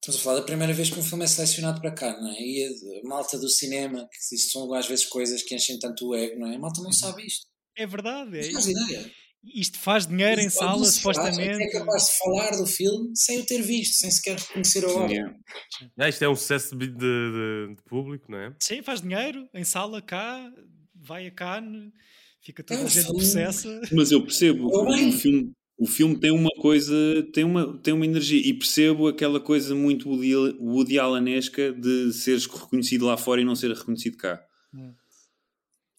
[SPEAKER 3] estamos a falar da primeira vez que um filme é selecionado para cá, não é? E a malta do cinema, que são às vezes coisas que enchem tanto o ego, não é? A malta não sabe isto.
[SPEAKER 2] É verdade. É,
[SPEAKER 3] faz ideia.
[SPEAKER 2] isto faz dinheiro em
[SPEAKER 3] Isto
[SPEAKER 2] sala,
[SPEAKER 3] não se faz,
[SPEAKER 2] supostamente.
[SPEAKER 3] É capaz de falar do filme sem o ter visto, sem sequer reconhecer a obra.
[SPEAKER 4] Yeah.
[SPEAKER 5] Ah, isto é um sucesso de, de- de público, não é?
[SPEAKER 2] Sim, faz dinheiro em sala cá, vai a Cannes, fica toda
[SPEAKER 3] É
[SPEAKER 2] a gente processa.
[SPEAKER 4] Mas eu percebo, o filme, o filme tem uma coisa, tem uma, tem uma energia, e percebo aquela coisa muito Woody, Woody Allenesca de seres reconhecido lá fora e não ser reconhecido cá.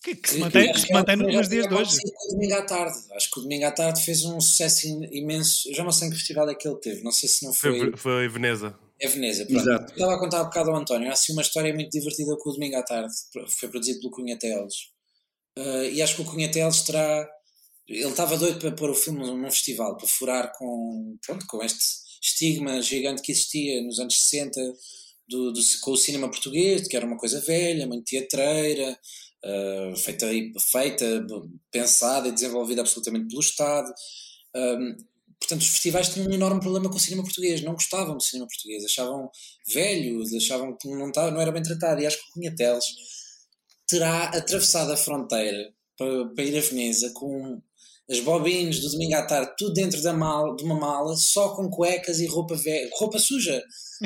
[SPEAKER 2] Que, que se mantém,
[SPEAKER 3] que
[SPEAKER 2] se mantém
[SPEAKER 3] já
[SPEAKER 2] nos dias de hoje.
[SPEAKER 3] o Domingo à Tarde. Acho que o Domingo à Tarde fez um sucesso im- imenso. Eu já não sei em que festival é que ele teve. Não sei se não foi.
[SPEAKER 5] Foi, foi Veneza.
[SPEAKER 3] É Veneza. Pronto.
[SPEAKER 4] Exato.
[SPEAKER 3] Estava a contar um bocado ao António. Há assim uma história muito divertida com o Domingo à Tarde. Foi produzido pelo Cunha Teles. Ah, e acho que o Cunha Teles terá. Ele estava doido para pôr o filme num festival, para furar com, pronto, com este estigma gigante que existia nos anos 60 do, do- com o cinema português, que era uma coisa velha, muito teatreira, ah, feita, feita, pensada e desenvolvida absolutamente pelo Estado. Um, portanto, os festivais tinham um enorme problema com o cinema português, não gostavam do cinema português, achavam velho, achavam que não, estava, não era bem tratado. E acho que o Cunha Teles terá atravessado a fronteira para, para ir a Veneza com as bobines do domingo à tarde, tudo dentro da mala, de uma mala, só com cuecas e roupa, roupa suja,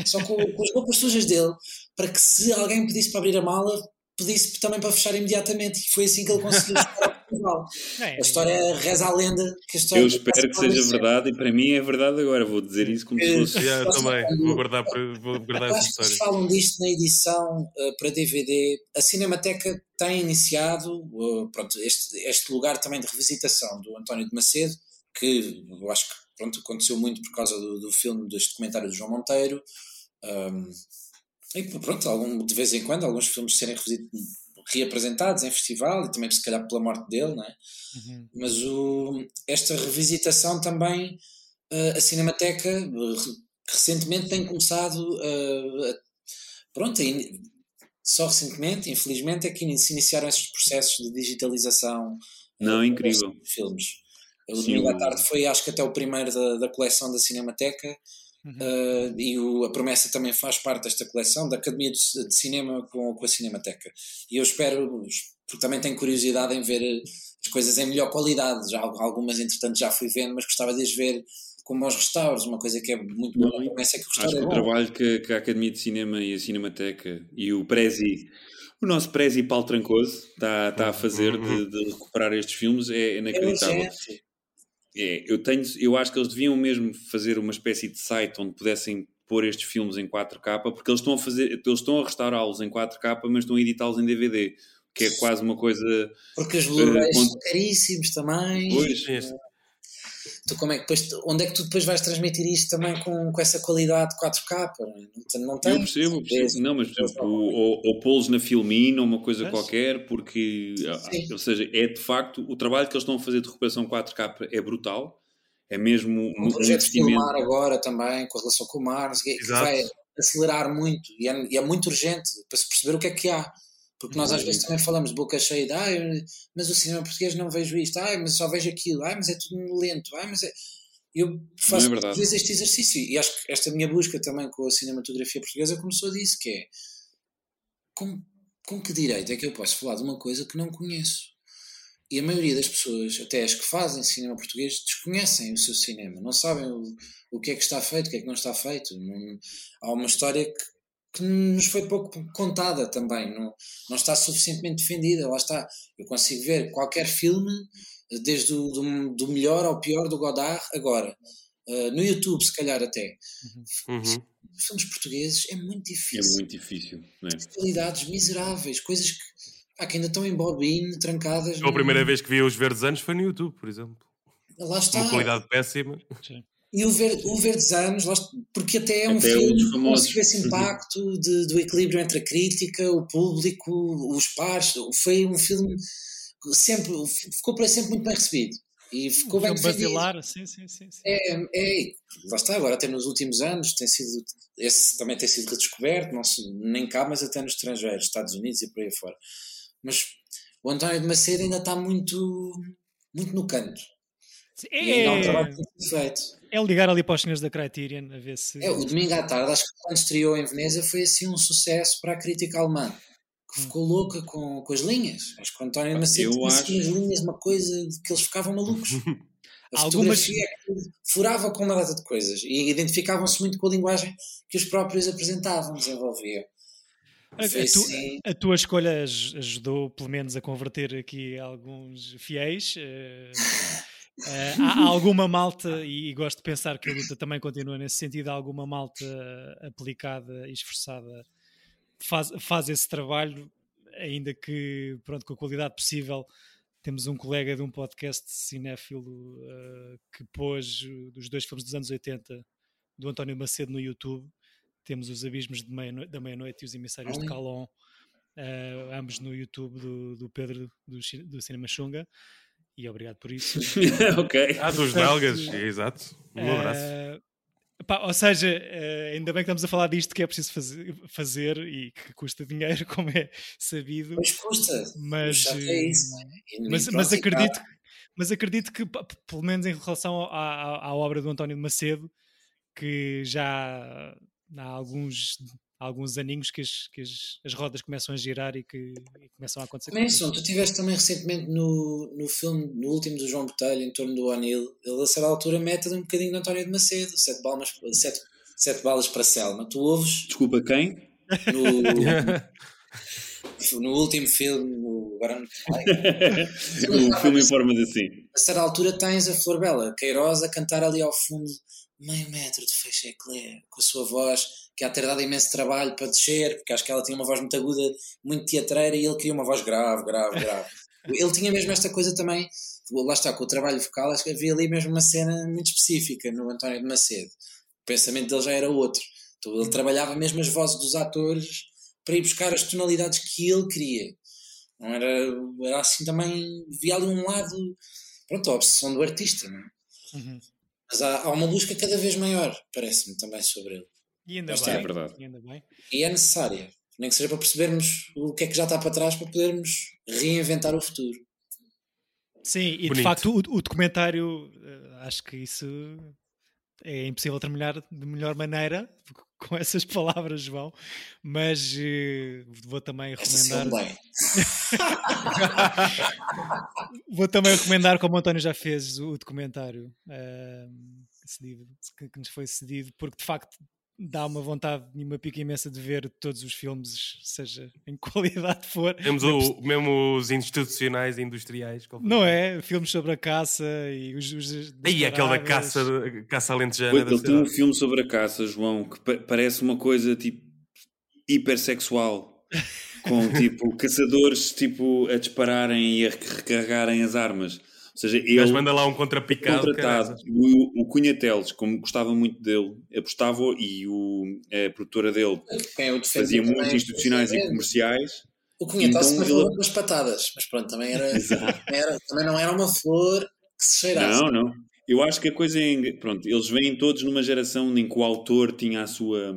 [SPEAKER 3] só com, com as roupas sujas dele, para que se alguém pedisse para abrir a mala, pedisse também para fechar imediatamente. E foi assim que ele conseguiu chegar ao
[SPEAKER 2] é?
[SPEAKER 3] A história reza a lenda que a história
[SPEAKER 4] Eu espero que seja verdade e para mim é verdade agora. Vou dizer isso como se fosse.
[SPEAKER 5] Yeah, eu também. Vou guardar, por- vou guardar essa história.
[SPEAKER 3] falam disto na edição uh, para DVD. A Cinemateca tem iniciado uh, pronto, este, este lugar também de revisitação do António de Macedo, que eu acho que pronto, aconteceu muito por causa do, do filme, deste documentário do João Monteiro. Um, e pronto, algum, de vez em quando, alguns filmes serem reapresentados em festival e também se calhar pela morte dele, não é?
[SPEAKER 2] Uhum.
[SPEAKER 3] mas o, esta revisitação também eh, a Cinemateca re- recentemente tem começado a, pronto, in- só recentemente, infelizmente, é que in- se iniciaram esses processos de digitalização
[SPEAKER 4] Não, incrível.
[SPEAKER 3] de filmes. O domingo à tarde foi, acho que até o primeiro da, da coleção da Cinemateca,
[SPEAKER 2] Uhum.
[SPEAKER 3] eh, e o- a promessa também faz parte desta coleção da Academia de, de Cinema com, com a Cinemateca. E eu espero, porque também tenho curiosidade em ver as coisas em melhor qualidade. Já, algumas, entretanto, já fui vendo, mas gostava de as ver com bons restauros. Uma coisa que é muito boa na promessa é que o
[SPEAKER 4] Acho
[SPEAKER 3] restauro
[SPEAKER 4] que
[SPEAKER 3] é
[SPEAKER 4] o
[SPEAKER 3] bom.
[SPEAKER 4] trabalho que, que a Academia de Cinema e a Cinemateca e o Prezi, o nosso Prezi Paulo Trancoso, está, está a fazer de, de recuperar estes filmes é
[SPEAKER 3] É
[SPEAKER 4] inacreditável.
[SPEAKER 3] urgente.
[SPEAKER 4] É, eu, tenho, eu acho que eles deviam mesmo fazer uma espécie de site onde pudessem pôr estes filmes em 4K, porque eles estão a fazer, eles estão a restaurá-los em 4K, mas estão a editá-los em DVD, que é quase uma coisa.
[SPEAKER 3] Porque os Blu-rays
[SPEAKER 4] Eh, quando-
[SPEAKER 3] são caríssimos também.
[SPEAKER 4] Pois,
[SPEAKER 3] Tu, como é que depois, onde é que tu depois vais transmitir isto também com, com essa qualidade 4K? Não, tem- não
[SPEAKER 4] Eu
[SPEAKER 3] tem?
[SPEAKER 4] percebo, eu percebo. Não, mas por exemplo, ou, ou pô-los na Filmina ou uma coisa
[SPEAKER 2] Mas-
[SPEAKER 4] qualquer, porque, ah,
[SPEAKER 3] Sim.
[SPEAKER 4] ou seja, é de facto, o trabalho que eles estão a fazer de recuperação 4K é brutal, é mesmo um,
[SPEAKER 3] um projeto de filmar agora também, com relação com o mar, que vai acelerar muito e é, e é muito urgente para se perceber o que é que há. Porque nós às vezes também falamos de boca cheia de ai, mas o cinema português não vejo isto, ai, mas só vejo aquilo, ai, mas é tudo lento, ai, mas é. Eu faço
[SPEAKER 4] é
[SPEAKER 3] muitas vezes este exercício e acho que esta minha busca também com a cinematografia portuguesa começou disso, que é com, com que direito é que eu posso falar de uma coisa que não conheço? E a maioria das pessoas, até as que fazem cinema português, desconhecem o seu cinema, não sabem o, o que é que está feito, o que é que não está feito. Não- há uma história que, que nos foi pouco contada também, não, não está suficientemente defendida. Lá está. Eu consigo ver qualquer filme, desde o do, do melhor ao pior do Godard, agora. Uh, no YouTube, se calhar até.
[SPEAKER 5] Uhum.
[SPEAKER 3] Filmes portugueses é muito
[SPEAKER 4] É
[SPEAKER 3] difícil.
[SPEAKER 4] muito difícil, é?
[SPEAKER 3] Qualidades miseráveis, coisas que, pá, que ainda estão em bobine, trancadas.
[SPEAKER 5] A primeira vez que vi os Verdes Anos foi no YouTube, por exemplo.
[SPEAKER 3] Lá está.
[SPEAKER 5] Uma qualidade péssima.
[SPEAKER 3] E o, Ver, o Verdes Anos, lá está- porque até é um
[SPEAKER 4] Até um
[SPEAKER 3] filme
[SPEAKER 4] famosos.
[SPEAKER 3] conseguiu esse impacto de- do equilíbrio entre a crítica, o público, os pares. Foi um filme que sempre ficou para sempre muito bem recebido. E ficou bem
[SPEAKER 2] basilar, sim, sim, sim. sim.
[SPEAKER 3] É, é, lá está, agora até nos últimos anos tem sido, esse também tem sido redescoberto, não se, nem cá, mas até no estrangeiro, Estados Unidos e por aí fora. Mas o António de Macedo ainda está muito, muito no canto.
[SPEAKER 2] É,
[SPEAKER 3] tem sido feito.
[SPEAKER 2] é ligar ali para os senhores da Criterion a ver se.
[SPEAKER 3] É, o domingo à tarde, acho que quando estreou em Veneza foi assim um sucesso para a crítica alemã, que ficou louca com, com as linhas. Acho que o António Macedo tinha assim
[SPEAKER 4] acho-
[SPEAKER 3] as linhas, uma coisa de que eles ficavam malucos. A
[SPEAKER 2] Algumas-
[SPEAKER 3] fotografia furava com uma data de coisas e identificavam-se muito com a linguagem que os próprios apresentavam, desenvolviam.
[SPEAKER 2] A, tu-
[SPEAKER 3] assim,
[SPEAKER 2] a tua escolha aj- ajudou, pelo menos, a converter aqui alguns fiéis. eh, eh, há, alguma malta, e, gosto de pensar que a luta também continua nesse sentido, há alguma malta aplicada e esforçada faz, faz esse trabalho, ainda que, pronto, com a qualidade possível. Temos um colega de um podcast cinéfilo eh, que pôs uh, os dois filmes dos anos 80 do António Macedo no YouTube. Temos os Abismos de meia da Meia-Noite e os Emissários de. Calon, eh, ambos no YouTube do, do Pedro do, do Cinema Xunga. E obrigado por isso.
[SPEAKER 4] ok.
[SPEAKER 5] Ah, dos belgas, exato. Um abraço.
[SPEAKER 2] Eh, pá, ou seja, eh, ainda bem que estamos a falar disto que é preciso fazer, fazer e que custa dinheiro, como é sabido.
[SPEAKER 3] pois custa.
[SPEAKER 2] Mas,
[SPEAKER 3] é isso, não é?
[SPEAKER 2] Mas, mas acredito, mas acredito que, pelo menos em relação à, à, à obra do António de Macedo, que já há alguns, há alguns aninhos que, as, que as, as rodas começam a girar e que e começam a acontecer.
[SPEAKER 3] Manson, tu estiveste também recentemente no, no filme, no último do João Botelho, em torno do O'Neill. Ele, a certa altura, mete um bocadinho de António de Macedo, sete balas, sete, sete balas para Selma. Tu ouves
[SPEAKER 4] Desculpa, quem?
[SPEAKER 3] no, no último filme, no, agora não Ai,
[SPEAKER 4] o filme em forma de assim.
[SPEAKER 3] a certa altura tens a Flor Bela Queiroz a cantar ali ao fundo meio metro de Eclair, com a sua voz, que há ter dado imenso trabalho para descer, porque acho que ela tinha uma voz muito aguda, muito teatreira, e ele queria uma voz grave, grave, grave. ele tinha mesmo esta coisa também, lá está, com o trabalho vocal, acho que havia ali mesmo uma cena muito específica no António de Macedo. O pensamento dele já era outro. Então ele trabalhava mesmo as vozes dos atores para ir buscar as tonalidades que ele queria. Não era, era assim também, via ali um lado, pronto, a obsessão do artista, não é?
[SPEAKER 2] Uhum.
[SPEAKER 3] Mas há, há uma busca cada vez maior, parece-me, também sobre ele.
[SPEAKER 2] E ainda
[SPEAKER 3] Mas
[SPEAKER 2] bem,
[SPEAKER 4] é verdade.
[SPEAKER 2] e ainda bem.
[SPEAKER 3] E é necessária, nem que seja para percebermos o que é que já está para trás, para podermos reinventar o futuro.
[SPEAKER 2] Sim, e de
[SPEAKER 5] Bonito.
[SPEAKER 2] facto o, o documentário, eh, acho que isso é impossível terminar de melhor maneira com essas palavras, João, mas eh, vou também recomendar.
[SPEAKER 3] bem.
[SPEAKER 2] Vou também recomendar, como o António já fez, o documentário ahm, cedido- que, que nos foi cedido, porque de facto dá uma vontade e uma pica imensa de ver todos os filmes, seja em qualidade for.
[SPEAKER 5] Temos o, mesmo os institucionais e industriais.
[SPEAKER 2] Não é? Filmes sobre a caça e os. os
[SPEAKER 5] Aí aquele da caça, caça alentejana.
[SPEAKER 4] Ele tem um filme sobre a caça, João, que pa- parece uma coisa tipo hipersexual. Com tipo caçadores tipo, a dispararem e a recarregarem as armas. Ou seja, ele
[SPEAKER 5] manda lá um contrapicado.
[SPEAKER 4] contratado. O, o Cunha Teles, como gostava muito dele, apostava e o, a produtora dele
[SPEAKER 3] é o
[SPEAKER 4] fazia muitos institucionais e comerciais.
[SPEAKER 3] O Cunhataço
[SPEAKER 4] Então
[SPEAKER 3] então,
[SPEAKER 4] ele-
[SPEAKER 3] ele... com as patadas, mas pronto, também, era, era, também não era uma flor que se cheirasse.
[SPEAKER 4] Não, não. Eu acho que a coisa é. Pronto, eles vêm todos numa geração em que o autor tinha a sua.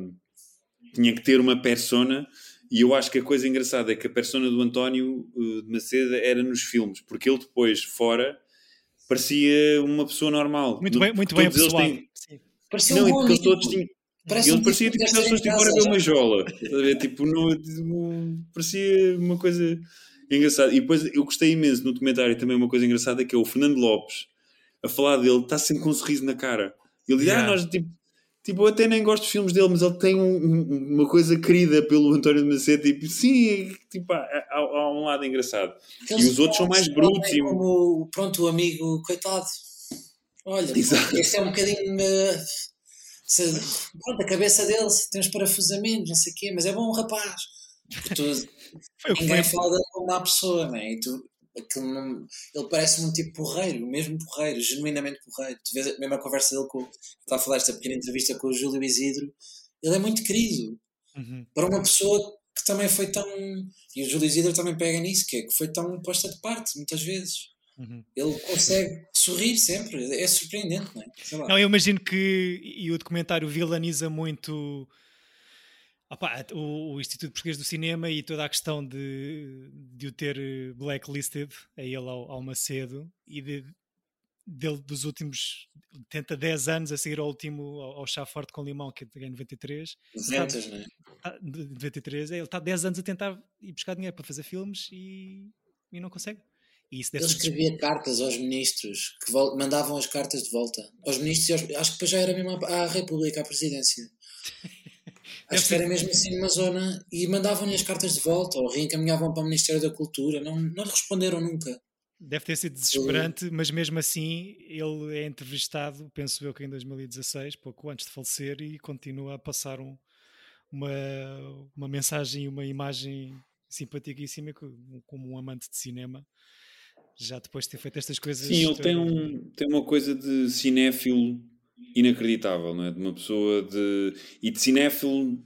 [SPEAKER 4] tinha que ter uma persona. E eu acho que a coisa engraçada é que a persona do António eh, de Macedo era nos filmes, porque ele depois, fora, parecia uma pessoa normal.
[SPEAKER 2] Muito bem, muito bem
[SPEAKER 4] todos eles
[SPEAKER 2] apessoado.
[SPEAKER 4] têm-.
[SPEAKER 3] Parecia
[SPEAKER 4] Não,
[SPEAKER 3] um bom
[SPEAKER 4] porque eles
[SPEAKER 3] amigo.
[SPEAKER 4] todos tinham.
[SPEAKER 3] Parece
[SPEAKER 4] Ele
[SPEAKER 3] um
[SPEAKER 4] parecia
[SPEAKER 3] tipo
[SPEAKER 4] tipo
[SPEAKER 3] que estar em
[SPEAKER 4] foram a ver uma jola. Estás a ver? Tipo, no, tipo, parecia uma coisa engraçada. E depois eu gostei imenso no documentário também uma coisa engraçada que é o Fernando Lopes a falar dele, está sempre com um sorriso na cara. Ele diz:
[SPEAKER 5] Yeah.
[SPEAKER 4] Ah, nós tipo. Tipo, eu até nem gosto dos filmes dele, mas ele tem um- um- uma coisa querida pelo António de Macedo. Tipo, sim, tipo, há, há- há um lado engraçado.
[SPEAKER 3] Aqueles
[SPEAKER 4] E os outros são mais brutos e-
[SPEAKER 3] Como, pronto, o amigo, coitado. Olha,
[SPEAKER 4] Exato.
[SPEAKER 3] este é um bocadinho. eh, se- pronto, a cabeça dele tem uns parafusamentos, não sei o quê, mas é bom rapaz. Tu,
[SPEAKER 2] Foi o que
[SPEAKER 3] ninguém fala dele como uma pessoa, não é? E tu, aquilo não- ele parece-me um tipo porreiro, mesmo porreiro, genuinamente porreiro. Tu vês a mesma conversa dele com. Está a falar esta pequena entrevista com o Júlio Isidro. Ele é muito querido
[SPEAKER 2] Uhum.
[SPEAKER 3] para uma pessoa que também foi tão. E o Júlio Isidro também pega nisso, que é que foi tão posta de parte, muitas vezes.
[SPEAKER 2] Uhum.
[SPEAKER 3] Ele consegue sorrir sempre, é surpreendente, não é?
[SPEAKER 2] Não, eu imagino que e o documentário vilaniza muito opá, o, o Instituto Português do Cinema e toda a questão de, de o ter eh, blacklisted a ele ao, ao Macedo e de, dele dos últimos tenta 10 anos a seguir ao último ao, ao Chá Forte com Limão que é em 93
[SPEAKER 3] 200, não é?
[SPEAKER 2] tá- de 93 é, ele está 10 anos a tentar ir buscar dinheiro para fazer filmes e, e não consegue e isso
[SPEAKER 3] Ele escrevia cartas aos ministros que mandavam as cartas de volta. Aos ministros, e aos- acho que depois já era mesmo à, à República, à presidência. Acho que era mesmo assim numa zona e mandavam-lhe as cartas de volta ou reencaminhavam para o Ministério da Cultura. Não, não lhe responderam nunca.
[SPEAKER 2] Deve ter sido desesperante, mas mesmo assim ele é entrevistado, penso eu que em 2016, pouco antes de falecer, e continua a passar um- uma, uma mensagem e uma imagem simpaticíssima co- como um amante de cinema, já depois de ter feito estas coisas.
[SPEAKER 4] Sim, ele tem,
[SPEAKER 2] todas.
[SPEAKER 4] um, tem uma coisa de cinéfilo inacreditável, não é? De uma pessoa de. e de cinéfilo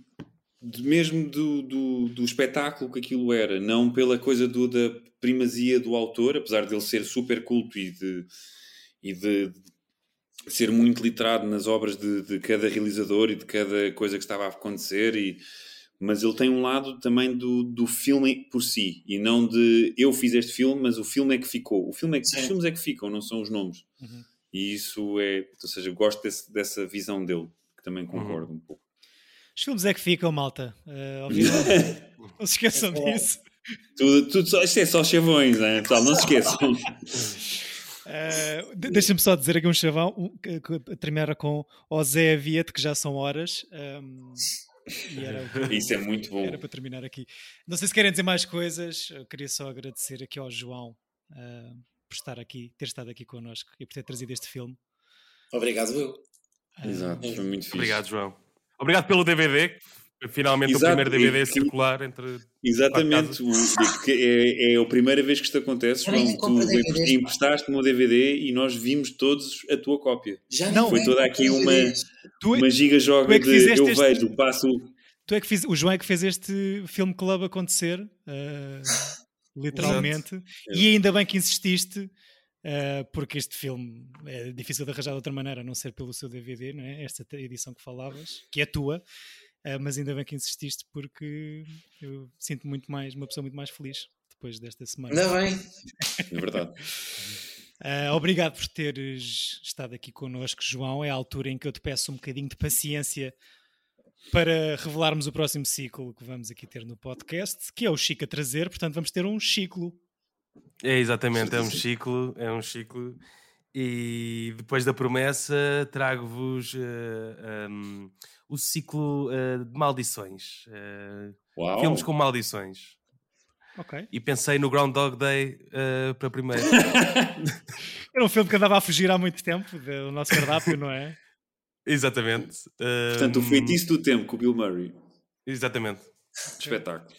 [SPEAKER 4] de- mesmo do, do, do espetáculo que aquilo era, não pela coisa do, da primazia do autor, apesar de ele ser super culto e de, e de ser muito literado nas obras de, de cada realizador e de cada coisa que estava a acontecer e mas ele tem um lado também do, do filme por si e não de eu fiz este filme, mas o filme é que ficou. O filme é que, os
[SPEAKER 3] Sim.
[SPEAKER 4] filmes é que ficam, não são os nomes.
[SPEAKER 2] Uhum.
[SPEAKER 4] E isso é, ou seja, eu gosto desse- dessa visão dele, que também concordo um pouco.
[SPEAKER 2] Os filmes é que ficam, malta. Uh, não se esqueçam
[SPEAKER 3] É
[SPEAKER 2] disso.
[SPEAKER 4] tudo, tudo só, isto é só chavões, né? pessoal, não se esqueçam.
[SPEAKER 2] Uh, de- Deixa-me só dizer aqui um chavão, um, que, que com o Zé Viete, que já são horas. um, e o que-
[SPEAKER 4] Isso é muito bom.
[SPEAKER 2] Era para terminar aqui. Não sei se querem dizer mais coisas. Eu queria só agradecer aqui ao João ah, por estar aqui, ter estado aqui connosco e por ter trazido este filme.
[SPEAKER 3] Obrigado, eu.
[SPEAKER 2] Ah,
[SPEAKER 4] Exato, foi muito fixe.
[SPEAKER 5] Obrigado, João. Obrigado pelo DVD. Finalmente
[SPEAKER 4] Exato,
[SPEAKER 5] o primeiro DVD a
[SPEAKER 4] e-
[SPEAKER 5] circular entre.
[SPEAKER 4] Exatamente, o, que é, é a primeira vez que isto acontece, João. Tu
[SPEAKER 3] DVDs,
[SPEAKER 4] emprestaste-me o DVD e nós vimos todos a tua cópia.
[SPEAKER 3] Já
[SPEAKER 2] Não,
[SPEAKER 4] foi toda aqui uma-.
[SPEAKER 2] Tu, é-
[SPEAKER 4] Uma giga joga
[SPEAKER 2] tu é que
[SPEAKER 4] de eu
[SPEAKER 2] este-
[SPEAKER 4] vejo, passo.
[SPEAKER 2] tu é que fiz, o João é que fez este filme club acontecer, ah, literalmente. E ainda bem que insististe. ah, porque este filme é difícil de arranjar de outra maneira, a não ser pelo seu DVD, não é? Esta edição que falavas, que é tua, ah, mas ainda bem que insististe porque eu sinto muito mais, uma pessoa muito mais feliz depois desta semana.
[SPEAKER 3] Ainda bem.
[SPEAKER 4] É verdade.
[SPEAKER 2] Ah, obrigado por teres estado aqui connosco, João. É a altura em que eu te peço um bocadinho de paciência para revelarmos o próximo ciclo que vamos aqui ter no podcast, que é o Chico a trazer. Portanto, vamos ter um ciclo.
[SPEAKER 5] É exatamente, é um ciclo, é um ciclo. E depois da promessa trago-vos eh, um, o ciclo eh, de maldições.
[SPEAKER 4] Uau.
[SPEAKER 5] filmes com maldições.
[SPEAKER 2] Ok.
[SPEAKER 5] E pensei no Groundhog Day para primeiro.
[SPEAKER 2] Era um filme que andava a fugir há muito tempo do nosso cardápio, não é?
[SPEAKER 5] Exatamente.
[SPEAKER 4] Portanto, o
[SPEAKER 5] Um,
[SPEAKER 4] feitiço do tempo com o Bill Murray.
[SPEAKER 5] Exatamente.
[SPEAKER 4] Espetáculo.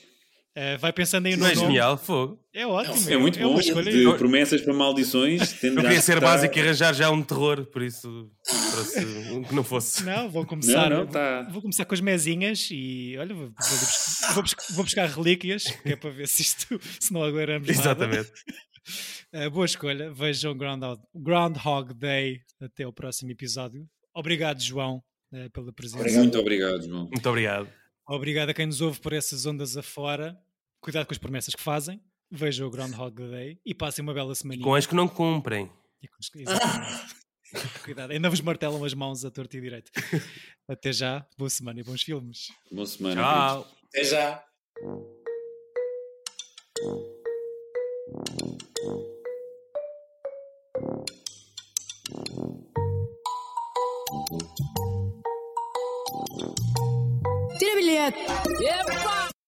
[SPEAKER 2] Ah, vai pensando aí no
[SPEAKER 5] Não é
[SPEAKER 2] nome.
[SPEAKER 5] genial? Fogo.
[SPEAKER 2] É ótimo.
[SPEAKER 4] É muito bom.
[SPEAKER 2] uma escolha.
[SPEAKER 4] De promessas para maldições.
[SPEAKER 5] Eu queria ser básico e arranjar já um terror, por isso trouxe um que não fosse.
[SPEAKER 2] Não, vou começar.
[SPEAKER 4] Não, não, tá.
[SPEAKER 2] Vou começar com as mesinhas e olha, vou, vou, bus- vou bus- vou buscar relíquias, que é para ver se isto se não aguaramos nada.
[SPEAKER 5] Exatamente.
[SPEAKER 2] Uh, boa escolha. Vejam Groundhog, Groundhog Day até o próximo episódio. Obrigado, João, eh, pela presença.
[SPEAKER 3] Obrigado.
[SPEAKER 4] Muito obrigado, João.
[SPEAKER 5] Muito obrigado.
[SPEAKER 2] Obrigado a quem nos ouve por essas ondas afora. Cuidado com as promessas que fazem. Vejam o Groundhog Day e passem uma bela semana.
[SPEAKER 5] Com as que não cumprem.
[SPEAKER 2] Cuidado, ainda vos martelam as mãos a torto e direito. Até já, boa semana e bons filmes.
[SPEAKER 4] Boa semana.
[SPEAKER 5] Tchau.
[SPEAKER 3] Até já.
[SPEAKER 7] Тира билет!